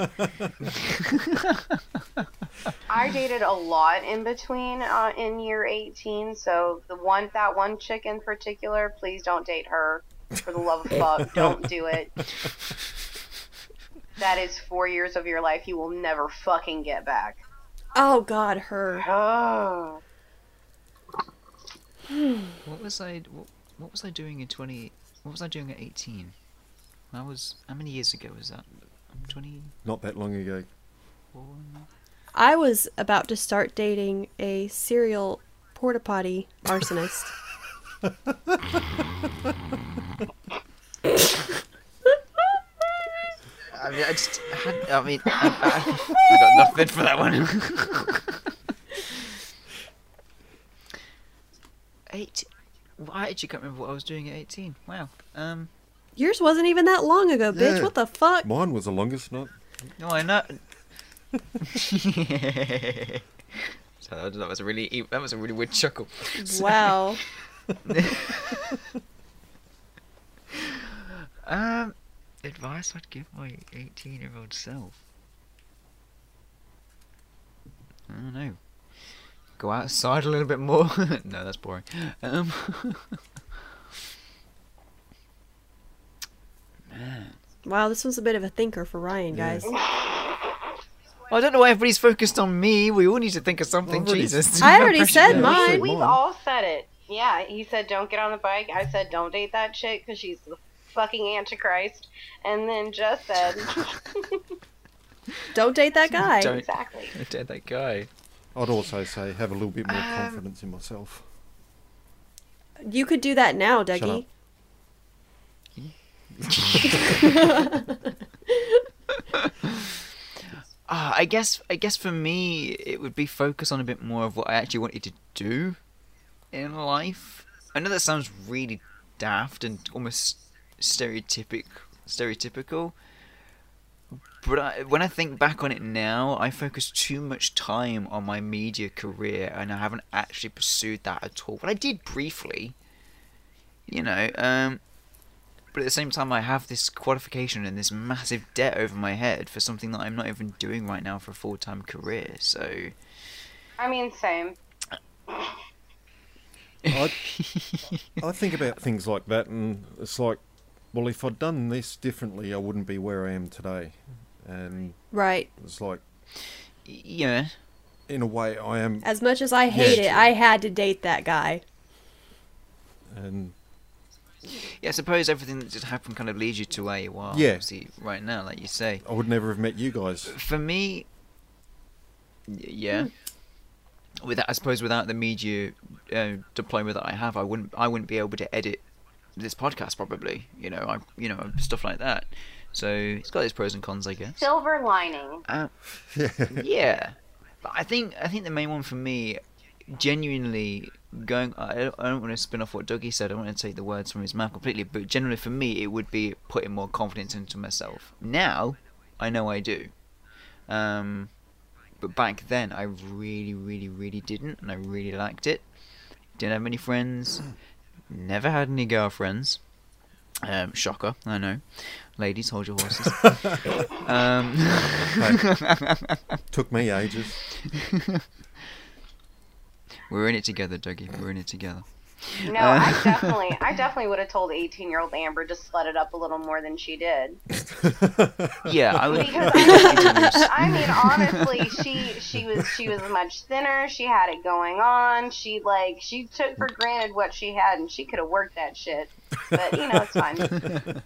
I dated a lot in between uh, in year 18, so the one that one chick in particular, please don't date her. For the love of fuck, don't do it. That is four years of your life you will never fucking get back. Oh God, her. Oh. What was I? What, what was I doing in twenty? What was I doing at eighteen? I was. How many years ago was that? Twenty Not that long ago. I was about to start dating a serial porta potty arsonist. I mean, I just. Had, I mean, I, I, I got nothing for that one. Eight. Well, I actually can't remember what I was doing at eighteen. Wow. Um. Yours wasn't even that long ago, bitch. Yeah. What the fuck? Mine was the longest, not. No, I know. so that, that was a really e- that was a really weird chuckle. Wow. Um, advice I'd give my 18 year old self. I don't know. Go outside a little bit more. no, that's boring. Um, man. Wow, this was a bit of a thinker for Ryan, Yeah. guys. Well, I don't know why everybody's focused on me. We all need to think of something. Already- Jesus. I already said mine. said We've mine. all said it. Yeah, he said don't get on the bike. I said don't date that chick because she's the fucking antichrist. And then just said Don't date that guy. Exactly. Don't- exactly. I did that guy. I'd also say have a little bit more Um, confidence in myself. You could do that now, Shut Dougie. Ah, I guess I guess for me it would be focus on a bit more of what I actually wanted to do in life. I know that sounds really daft and almost stereotypic stereotypical. But I, when I think back on it now, I focus too much time on my media career and I haven't actually pursued that at all. But I did briefly, you know, um, but at the same time, I have this qualification and this massive debt over my head for something that I'm not even doing right now for a full time career. So, I mean, same. I, I think about things like that, and it's like, well, if I'd done this differently, I wouldn't be where I am today. And Right. it's like, yeah, in a way, I am. As much as I hate Yeah. it, I had to date that guy. And yeah. I suppose everything that just happened kind of leads you to where you are. Yeah. Obviously, right now, like you say. I would never have met you guys. For me, y- yeah. Without, I suppose, without the media uh, diploma that I have, I wouldn't, I wouldn't be able to edit this podcast probably. You know, I, you know, stuff like that. So it's got its pros and cons, I guess. Silver lining. Uh, yeah, but I think I think the main one for me, genuinely going. I don't, I don't want to spin off what Dougie said. I don't want to take the words from his mouth completely. But generally, for me, it would be putting more confidence into myself. Now, I know I do. Um, but back then, I really, really, really didn't, and I really liked it. Didn't have many friends. Never had any girlfriends. Um, shocker, I know. Ladies, hold your horses. um, Took me ages. We're in it together, Dougie. We're in it together. No, uh, I definitely, I definitely would have told 18 year old Amber to slut it up a little more than she did. Yeah, I would. Because I, I mean, honestly, she she was she was much thinner. She had it going on. She like she took for granted what she had, and she could have worked that shit. But you know, it's fine.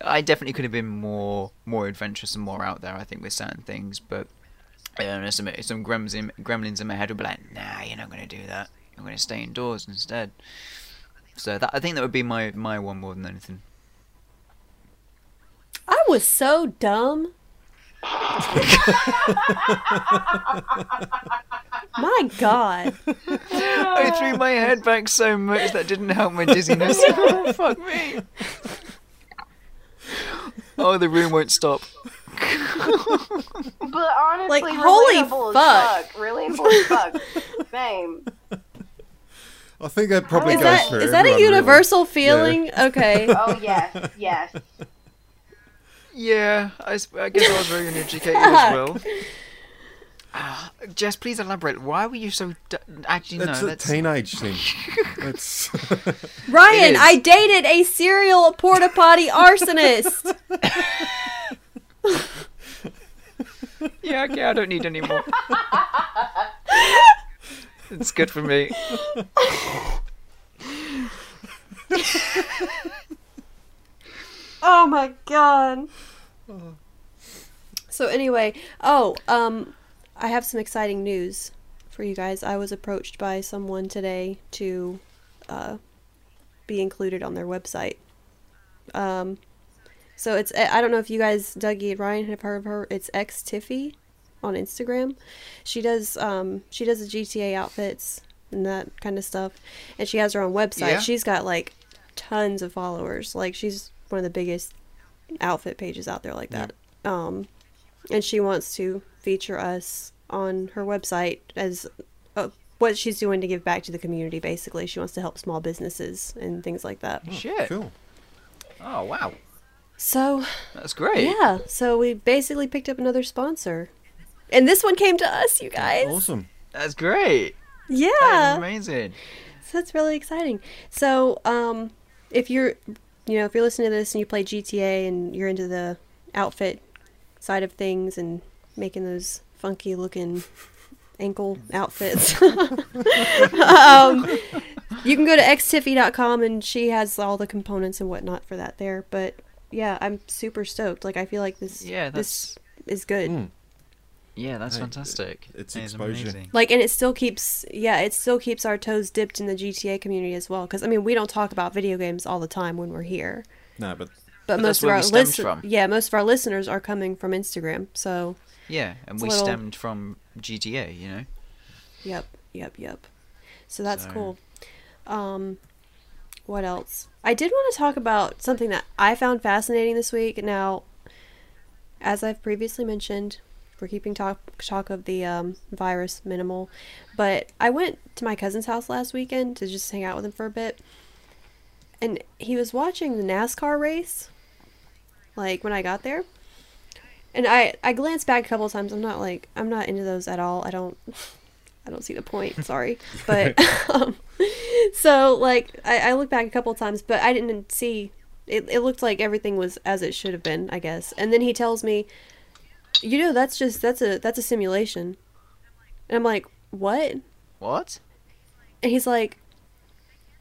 I definitely could have been more more adventurous and more out there. I think with certain things, but I don't know some some gremlins in, gremlins in my head would be like, "Nah, you're not going to do that. I'm going to stay indoors instead." So that I think that would be my my one more than anything. I was so dumb. My God. I threw my head back so much that didn't help my dizziness. Fuck me. Oh, the room won't stop. But honestly, Like, holy relatable fuck. as fuck. Relatable as fuck. Same. I think that probably Is goes that for is that a everyone, really. universal feeling? Okay. Oh yes, yes. Yeah, I guess I was very uneducated as well. Ah, Jess, please elaborate. Why were you so? D- Actually, no. It's a that's teenage thing. It's Ryan. I dated a serial porta potty arsonist. yeah. Okay, I don't need any more. it's good for me. Oh my god. So anyway, oh, um I have some exciting news for you guys. I was approached by someone today to uh be included on their website. Um so it's I don't know if you guys Dougie and Ryan have heard of her. It's X Tiffy on Instagram. She does um she does the GTA outfits and that kind of stuff. And she has her own website. Yeah. She's got like tons of followers. Like she's one of the biggest outfit pages out there like that. Yeah. Um, and she wants to feature us on her website as uh, what she's doing to give back to the community. Basically, she wants to help small businesses and things like that. Shit. cool. Oh wow, So that's great. yeah, so we basically picked up another sponsor, and this one came to us, you guys. Awesome. That's great. Yeah, That's amazing. So that's really exciting. So, um, if you're, you know, if you're listening to this and you play GTA and you're into the outfit side of things and making those funky looking ankle outfits, um, you can go to xtiffy.com and she has all the components and whatnot for that there. But yeah, I'm super stoked. Like, I feel like this, Yeah, this is good. Mm. Yeah, that's Hey, fantastic. it's That is exposure. amazing. like and it still keeps yeah it still keeps our toes dipped in the gta community as well because i mean we don't talk about video games all the time when we're here No, but but, But most that's of where our we stemmed listen- from. yeah most of our listeners are coming from instagram so Yeah, and we little- stemmed from GTA. You know. yep yep yep so that's So- cool um what else? I did want to talk about something that i found fascinating this week. Now as i've previously mentioned we're keeping talk talk of the um, virus minimal but i went to my cousin's house last weekend to just hang out with him for a bit and he was watching the nascar race like when i got there. And i i glanced back a couple times. I'm not like i'm not into those at all. I don't i don't see the point sorry. But um, so like I, I looked back a couple of times but i didn't see it, it looked like everything was as it should have been i guess. And then he tells me you know that's just that's a that's a simulation. And i'm like what? What? and he's like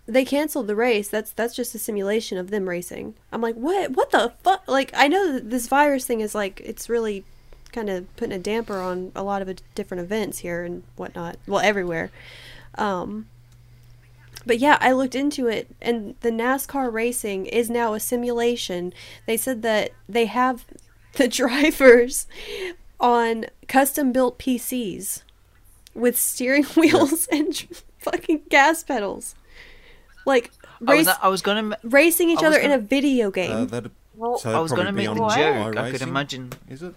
they canceled the race. That's that's just a simulation of them racing. I'm like what what the fuck like i know that this virus thing is like it's really kind of putting a damper on a lot of it- different events here and whatnot well everywhere um but yeah i looked into it and the nascar racing is now a simulation they said that they have the drivers on custom built pcs with steering wheels and tr- fucking gas pedals like I was, I was gonna. racing each other in gonna- a video game uh, that Well, so I was gonna make be the joke. I could imagine. Is it?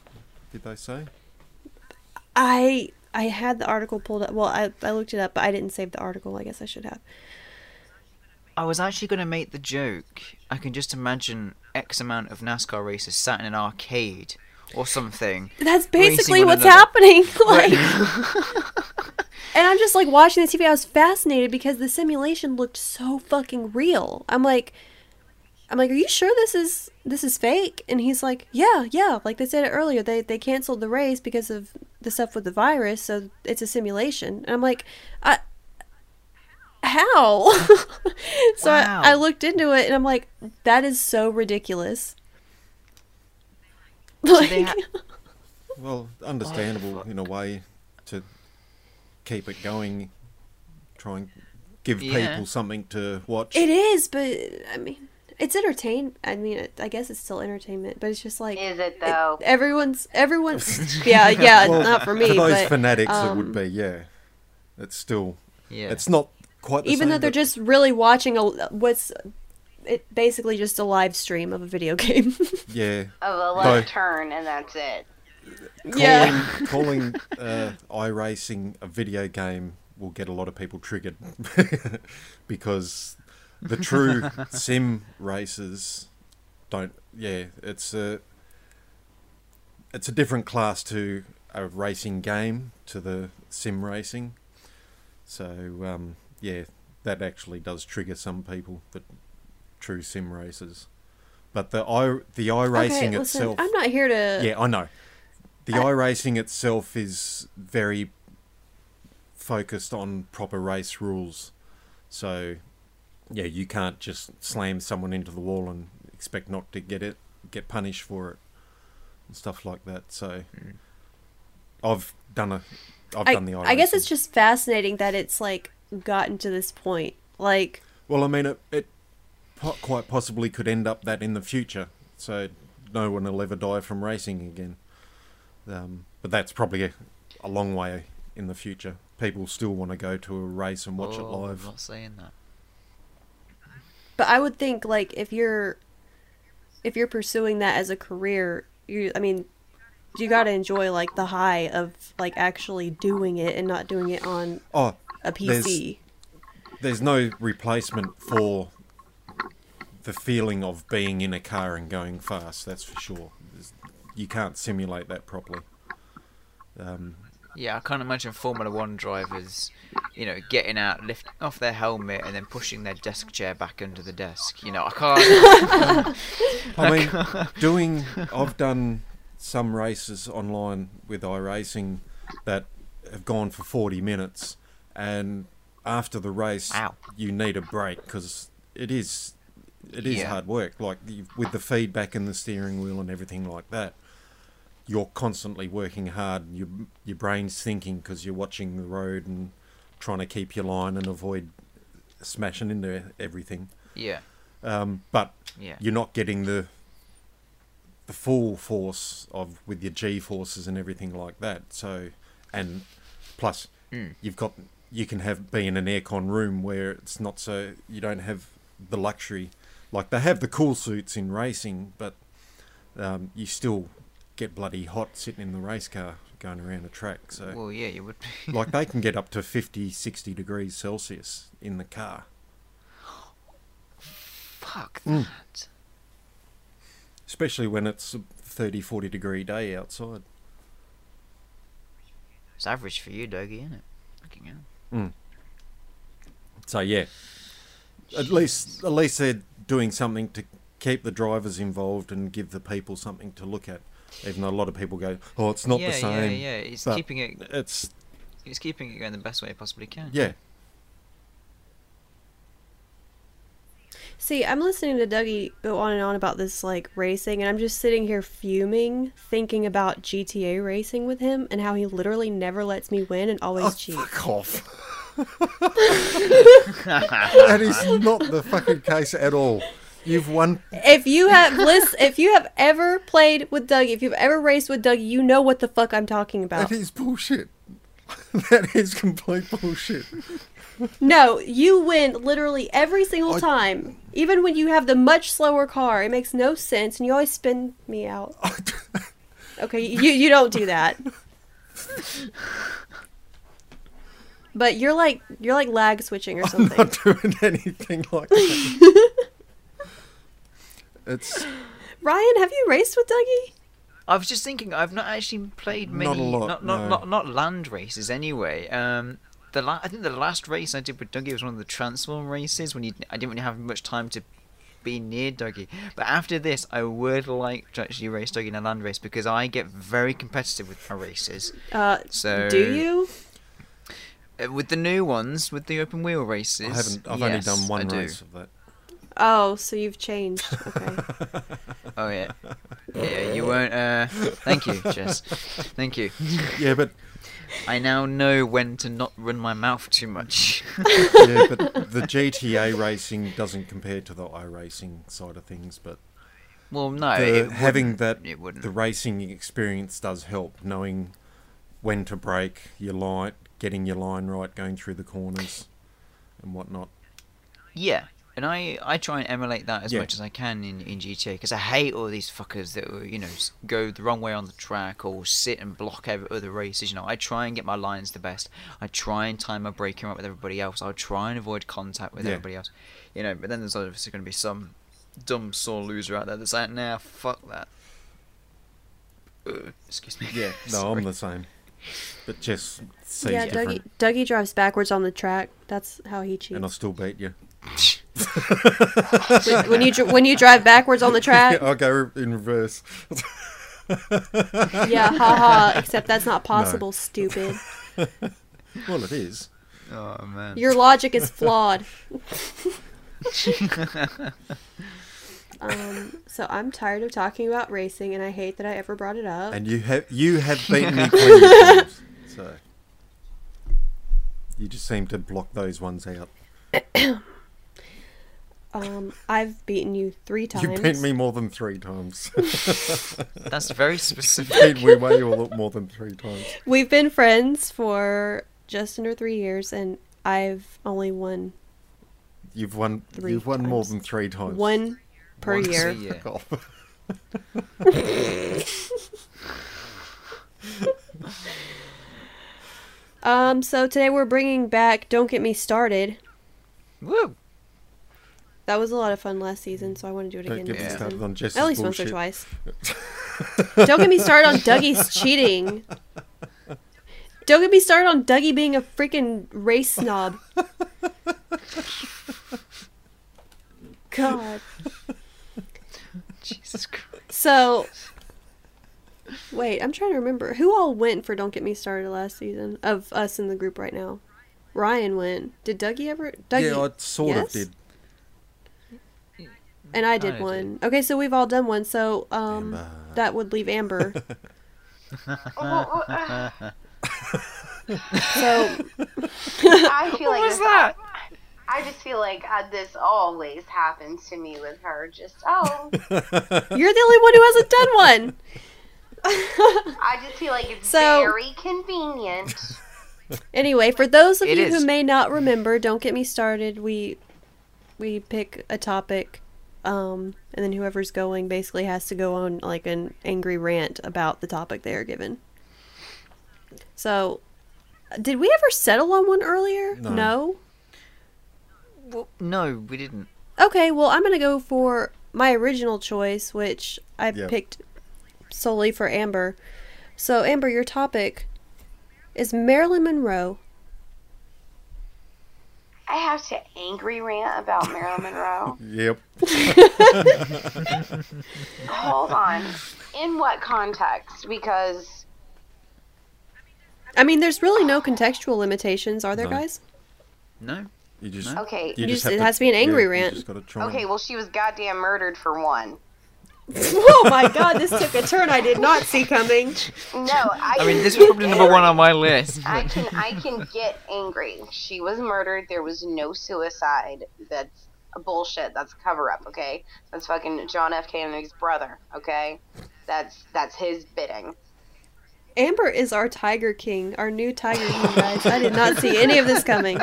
Did they say? I I had the article pulled up. Well, I I looked it up, but I didn't save the article. I guess I should have. I was actually gonna make the joke. I can just imagine X amount of NASCAR racers sat in an arcade or something. That's basically what's another. happening. like, and I'm just like watching the TV. I was fascinated because the simulation looked so fucking real. I'm like, I'm like, are you sure this is this is fake? And he's like, yeah, yeah. Like they said it earlier, they they canceled the race because of the stuff with the virus, so it's a simulation. And I'm like, I. How? so Wow. I, I looked into it and I'm like, that is so ridiculous. Like, ha- Well, understandable in a way to keep it going, try and give Yeah. people something to watch. It is, but I mean, it's entertain. I mean, it, I guess it's still entertainment, but it's just like Is it it- though? everyone's everyone's. yeah, yeah, Well, not for me. For those but fanatics, it um, would be yeah. It's still, yeah. it's not quite the even though they're but just really watching a what's it basically just a live stream of a video game. yeah. Of a Though- left turn and that's it. yeah, calling, calling uh, iRacing a video game will get a lot of people triggered because the true sim races don't. Yeah, it's a it's a different class to a racing game to the sim racing. So um, yeah, that actually does trigger some people. The true sim races, but the i the iRacing okay. Listen, itself. I'm not here to. Yeah, I know. The I... racing itself is very focused on proper race rules. So, yeah, you can't just slam someone into the wall and expect not to get it, get punished for it, and stuff like that. So, I've done a, I've I, done the iRacing. I guess it's just fascinating that it's like gotten to this point. Like, Well, I mean, it, it po- quite possibly could end up that in the future. So no one will ever die from racing again. Um, but that's probably a, a long way in the future. People still want to go to a race and watch it Oh, I'm live. not saying that. But I would think like if you're if you're pursuing that as a career, you I mean, you got to enjoy like the high of like actually doing it and not doing it on Oh, a PC. there's no replacement for the feeling of being in a car and going fast. That's for sure. There's, you can't simulate that properly. Um, Yeah, I can't imagine Formula One drivers, you know, getting out, lifting off their helmet, and then pushing their desk chair back under the desk. You know, I can't. I mean, doing. I've done some races online with iRacing that have gone for 40 minutes, and after the race, Ow. you need a break because it is it is Yeah. hard work. Like with the feedback and the steering wheel and everything like that, you're constantly working hard. Your your brain's thinking because you're watching the road and trying to keep your line and avoid smashing into everything. yeah, Um, but yeah. you're not getting the the full force of with your G forces and everything like that. So, and plus Mm. you've got you can have be in an aircon room where it's not so you don't have the luxury. Like they have the cool suits in racing, but um, you still get bloody hot sitting in the race car going around a track. So, Well, yeah, you would. like they can get up to 50, 60 degrees Celsius in the car. Fuck Mm. that. Especially when it's a 30, 40 degree day outside. It's average for you, Dougie, isn't it? Fucking hell. So yeah, at least at least they're doing something to keep the drivers involved and give the people something to look at. Even though a lot of people go, "Oh, it's not yeah, the same." Yeah, yeah, It's but keeping it. It's It's keeping it going the best way it possibly can. yeah. See, I'm listening to Dougie go on and on about this like racing, and I'm just sitting here fuming, thinking about GTA racing with him and how he literally never lets me win and always Oh, cheats. fuck off. that is not the fucking case at all. You've won. If you have list, if you have ever played with Dougie, if you've ever raced with Dougie, you know what the fuck I'm talking about. That is bullshit. that is complete bullshit. No, you win literally every single I- time. Even when you have the much slower car, it makes no sense, and you always spin me out. Okay, you you don't do that. But you're like you're like lag switching or something. I'm not doing anything like that. it's Ryan, have you raced with Dougie? I was just thinking, I've not actually played many, Not many, a lot, not not, no. not, not land races anyway. Um, the la- I think the last race I did with Dougie was one of the transform races when you I didn't really have much time to be near Dougie. But after this, I would like to actually race Dougie in a land race because I get very competitive with my races. Uh, So do you? Uh, with the new ones, with the open wheel races? I haven't. I've only yes, done I one do. race of that. Oh, so you've changed. Okay. Oh yeah, yeah. You weren't. Uh, thank you, Jess. Thank you. Yeah, but I now know when to not run my mouth too much. yeah, but the GTA racing doesn't compare to the iRacing side of things. But well, no, the, it having that it wouldn't. the racing experience does help, knowing when to brake your light, getting your line right, going through the corners, and whatnot. Yeah, and I, I try and emulate that as Yeah. much as I can in, in GTA because I hate all these fuckers that will, you know go the wrong way on the track or sit and block every other races. You know, I try and get my lines the best. I try and time my braking right with everybody else. I try and avoid contact with Yeah. everybody else. You know, but then there's obviously going to be some dumb sore loser out there that's like, nah, fuck that. Uh, excuse me. Yeah, no, I'm the same. But just seems yeah, Dougie, Dougie drives backwards on the track. That's how he cheats. and I still beat you. When, when you when you drive backwards on the track, I'll go in reverse. yeah, haha. Except that's not possible, stupid. Well, it is. Oh man. Your logic is flawed. um, so I'm tired of talking about racing, and I hate that I ever brought it up. And you have you have beaten me plenty of times. So you just seem to block those ones out. Um, I've beaten you three times. You beat me more than three times. That's very specific. beat me way a lot more than three times. We've been friends for just under three years, and I've only won You've won. Three you've won more than three times. one per Once a year. year. Um, so today we're bringing back "Don't Get Me Started." Woo! That was a lot of fun last season, so I want to do it Don't again get me started on Jess's At least once or bullshit. twice. Don't get me started on Dougie's cheating. Don't get me started on Dougie being a freaking race snob. God. Jesus Christ. So, wait, I'm trying to remember who all went for "Don't Get Me Started" last season of us in the group right now. Ryan went. Did Dougie ever? Dougie, yeah, I sort yes? of did. And I did I one. Okay, so we've all done one. So, um, Amber. that would leave Amber. so, I feel like was this, that? I just feel like uh, this always happens to me with her. Just oh, you're the only one who hasn't done one. I just feel like it's So- very convenient. Anyway, for those of It you is. who may not remember, don't get me started. We we pick a topic, um, and then whoever's going basically has to go on like an angry rant about the topic they are given. So, did we ever settle on one earlier? No. Well, no, we didn't. Okay, well, I'm gonna go for my original choice, which I Yeah. picked solely for Amber. So, Amber, your topic is Marilyn Monroe. I have to angry rant about Marilyn Monroe. Yep. Hold on. In what context? Because I mean, there's really no contextual limitations, are there, No. guys? No. You just. okay, You just- have it has to be an angry yeah, rant. You just gotta try. okay. Well, she was goddamn murdered for one. Oh my god, this took a turn I did not see coming. No, I. I mean, this get was probably number one on my list. I can I can get angry. She was murdered. There was no suicide. That's a bullshit. That's a cover up. Okay, that's fucking John F. Kennedy's brother. Okay, that's that's his bidding. Amber is our Tiger King, our new Tiger King, guys. I did not see any of this coming.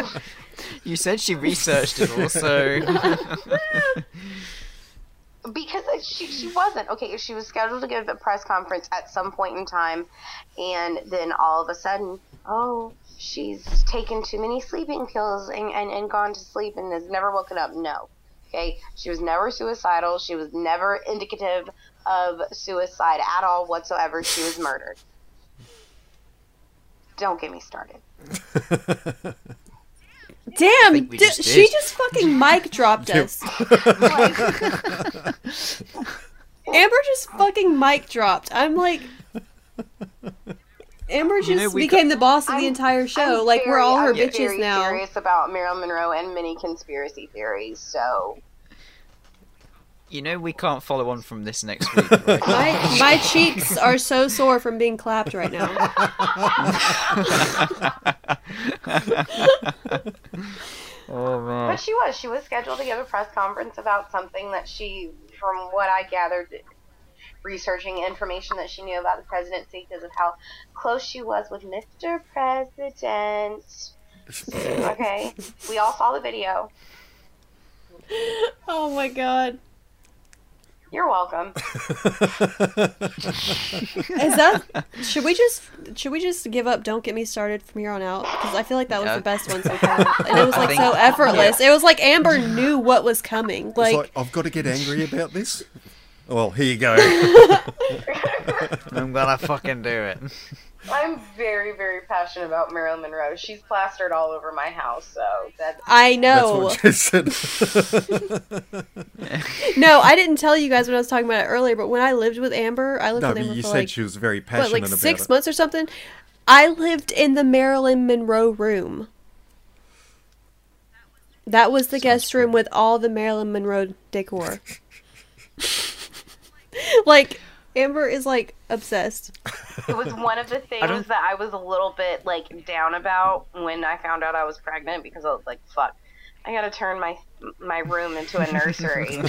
You said she researched it also. Because she she wasn't okay. She was scheduled to give a press conference at some point in time, and then all of a sudden, oh, she's taken too many sleeping pills and, and, and gone to sleep and has never woken up. No, okay, she was never suicidal. She was never indicative of suicide at all whatsoever. She was murdered. Don't get me started. Damn, think we di- just she just fucking mic dropped us. Amber just fucking mic dropped. I'm like, Amber just You know, we became the boss of the I'm- entire show. I'm like we're all her I'm bitches very now. Serious about Marilyn Monroe and many conspiracy theories. So You know we can't follow on from this next week, right? My my cheeks are so sore from being clapped right now. oh man. But she was. She was scheduled to give a press conference about something that she, from what I gathered, researching information that she knew about the presidency because of how close she was with Mr. President. Okay. We all saw the video. Oh my god. You're welcome. Is that should we just should we just give up don't get me started from here on out because I feel like that was Yeah. the best one so far. And it was like think- so effortless. It was like Amber knew what was coming. It's Like, like, I've got to get angry about this. Well, here you go. I'm gonna fucking do it. I'm very, very passionate about Marilyn Monroe. She's plastered all over my house, so that I That's know. what she said. No, I didn't tell you guys when I was talking about it earlier, but when I lived with Amber, I lived no, with but Amber you for said like she was very passionate what, passionate like about six it. months or something. I lived in the Marilyn Monroe room. That was the guest room with all the Marilyn Monroe decor. like Amber is like obsessed. it was one of the things don't- that I was a little bit like down about when I found out I was pregnant because I was like, "Fuck, I gotta turn my my room into a nursery."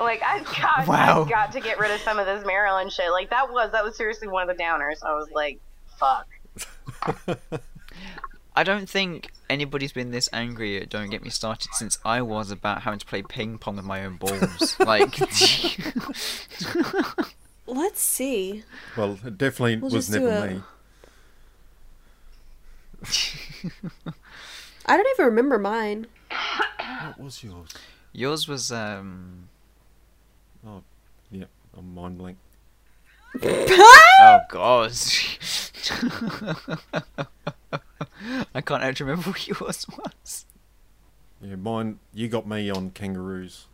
like I got, Wow. I got to get rid of some of this Marilyn shit. Like that was that was seriously one of the downers. I was like, "Fuck." I don't think anybody's been this angry at Don't Get Me Started since I was about having to play ping pong with my own balls. like, Let's see. Well, it definitely We'll was never a- me. I don't even remember mine. What was yours? yours was, um. Oh, yeah, I'm mind blank. Oh, God. I can't actually remember what yours was. Yeah, mine. You got me on kangaroos.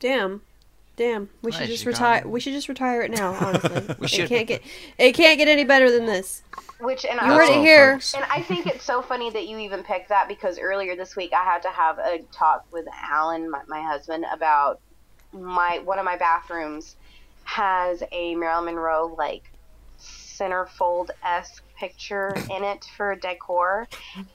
Damn. Damn. We should Nice, just you got retire it. we should just retire it now, honestly. We It can't get it can't get any better than this. Which and You I heard it all, here. folks. And I think it's so funny that you even picked that because earlier this week I had to have a talk with Alan, my, my husband, about my one of my bathrooms has a Marilyn Monroe like centerfold esque picture in it for decor,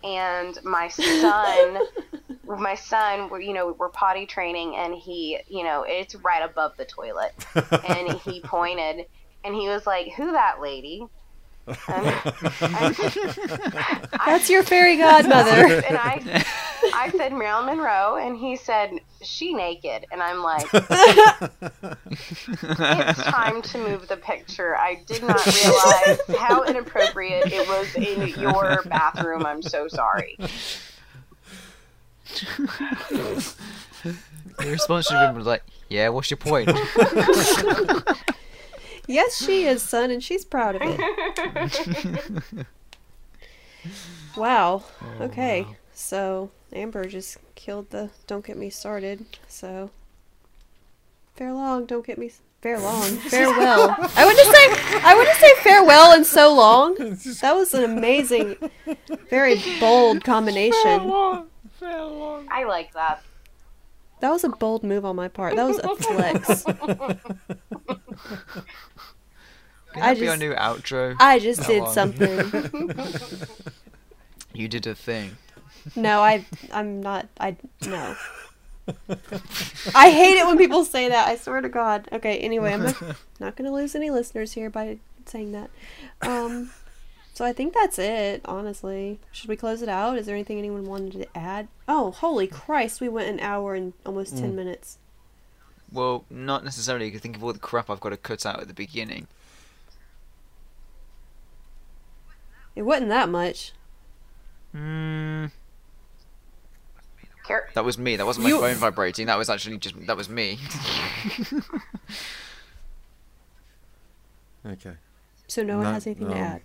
and my son, my son, you know, we're potty training, and he, you know, it's right above the toilet, and he pointed, and he was like, "Who that lady?" And, and That's your fairy godmother. and I, I said Marilyn Monroe, and he said she naked, and I'm like, it's time to move the picture. I did not realize how inappropriate it was in your bathroom. I'm so sorry. The response should have been like, yeah, what's your point? yes, she is, son, and she's proud of it. Wow. Oh, okay. So Amber just killed the don't get me started. So fair long, don't get me fair long. Farewell. I wouldn't say I wouldn't say farewell in so long. That was an amazing very bold combination. Fair long. Fair long. I like that. That was a bold move on my part. That was a flex. Can I that be our new outro? I just did one. something. You did a thing. No, I I'm not I no. I hate it when people say that. I swear to God. Okay, anyway, I'm not, not going to lose any listeners here by saying that. Um so I think that's it, honestly. Should we close it out? Is there anything anyone wanted to add? Oh, holy Christ, we went an hour and almost 10 minutes. Well, not necessarily. You can think of all the crap I've got to cut out at the beginning. It wasn't that much. Mm, that was me. That wasn't my You- phone vibrating. That was actually just that was me. Okay. So no one has anything to um, add.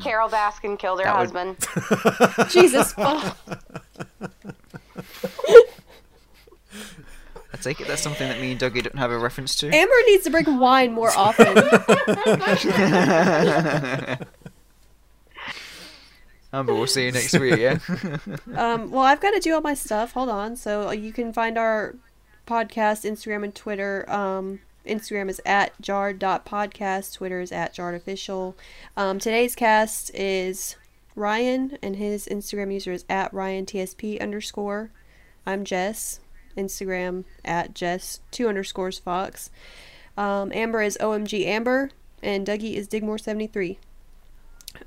Carole Baskin killed her That would- husband. Jesus. take it that's something that me and Dougie don't have a reference to. Amber needs to bring wine more often. Amber, we'll see you next week, yeah? um, well, I've got to do all my stuff. Hold on. So you can find our podcast, Instagram, and Twitter. Um, Instagram is at jarred.podcast. Twitter is at jarredofficial. Um, today's cast is Ryan, and his Instagram user is at RyanTSP underscore. I'm Jess. Instagram at Jess two underscores Fox. Um, Amber is OMG Amber, and Dougie is Digmore73.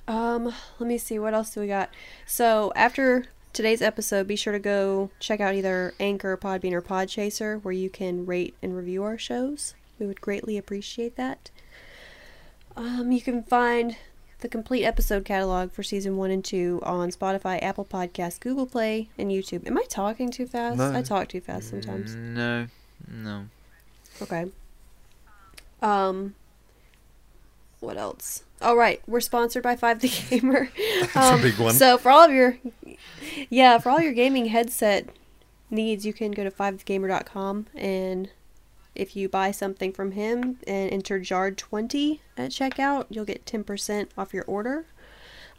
Um, let me see what else do we got. So after today's episode, be sure to go check out either Anchor, Podbean, or Podchaser, where you can rate and review our shows. We would greatly appreciate that. Um, you can find the complete episode catalog for season one and two on Spotify, Apple Podcasts, Google Play, and YouTube. Am I talking too fast? No. I talk too fast sometimes. no, no. Okay. Um. What else? All right, we're sponsored by Five the Gamer. Um, big one. So for all of your, yeah, for all your gaming headset needs, you can go to fivethegamer.com and if you buy something from him and enter JARD20 at checkout, you'll get 10% off your order.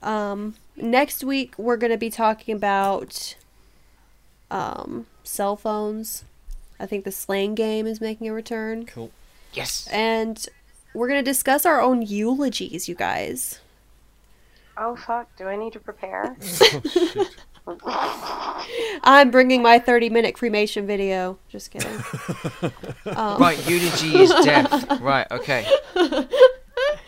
Um, next week, we're going to be talking about um, cell phones. I think the slang game is making a return. Cool. Yes! And we're going to discuss our own eulogies, you guys. Oh fuck! Do I need to prepare? Oh, shit. I'm bringing my 30 minute cremation video. Just kidding. Um, Right, eulogy is death. Right, okay.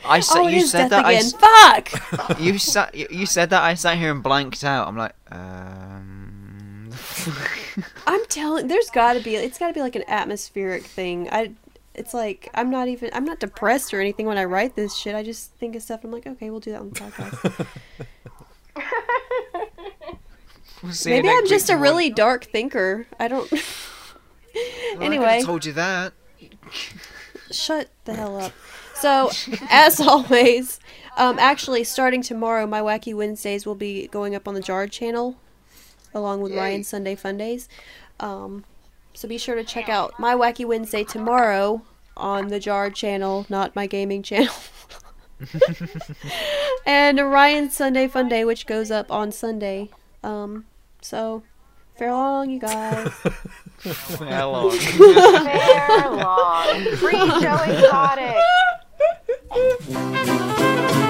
I sa- oh, you said death that I again. s- Fuck! you sat you you said that I sat here and blanked out. I'm like, um I'm telling. There's got to be. It's got to be like an atmospheric thing. I. It's like I'm not even. I'm not depressed or anything when I write this shit. I just think of stuff. I'm like, okay, we'll do that on the podcast. We'll see you Maybe I'm just a tomorrow. really dark thinker. I don't. Well, I anyway. could've told you that. Shut the hell up. So, as always, um, actually, starting tomorrow, my Wacky Wednesdays will be going up on the Jarred channel, along with Ryan's Sunday Fun Days. Um, so be sure to check out my Wacky Wednesday tomorrow on the Jarred channel, not my gaming channel. and Ryan's Sunday Fun Day, which goes up on Sunday. Um, so Farewell, you guys. Farewell. long. Free Joe Exotic.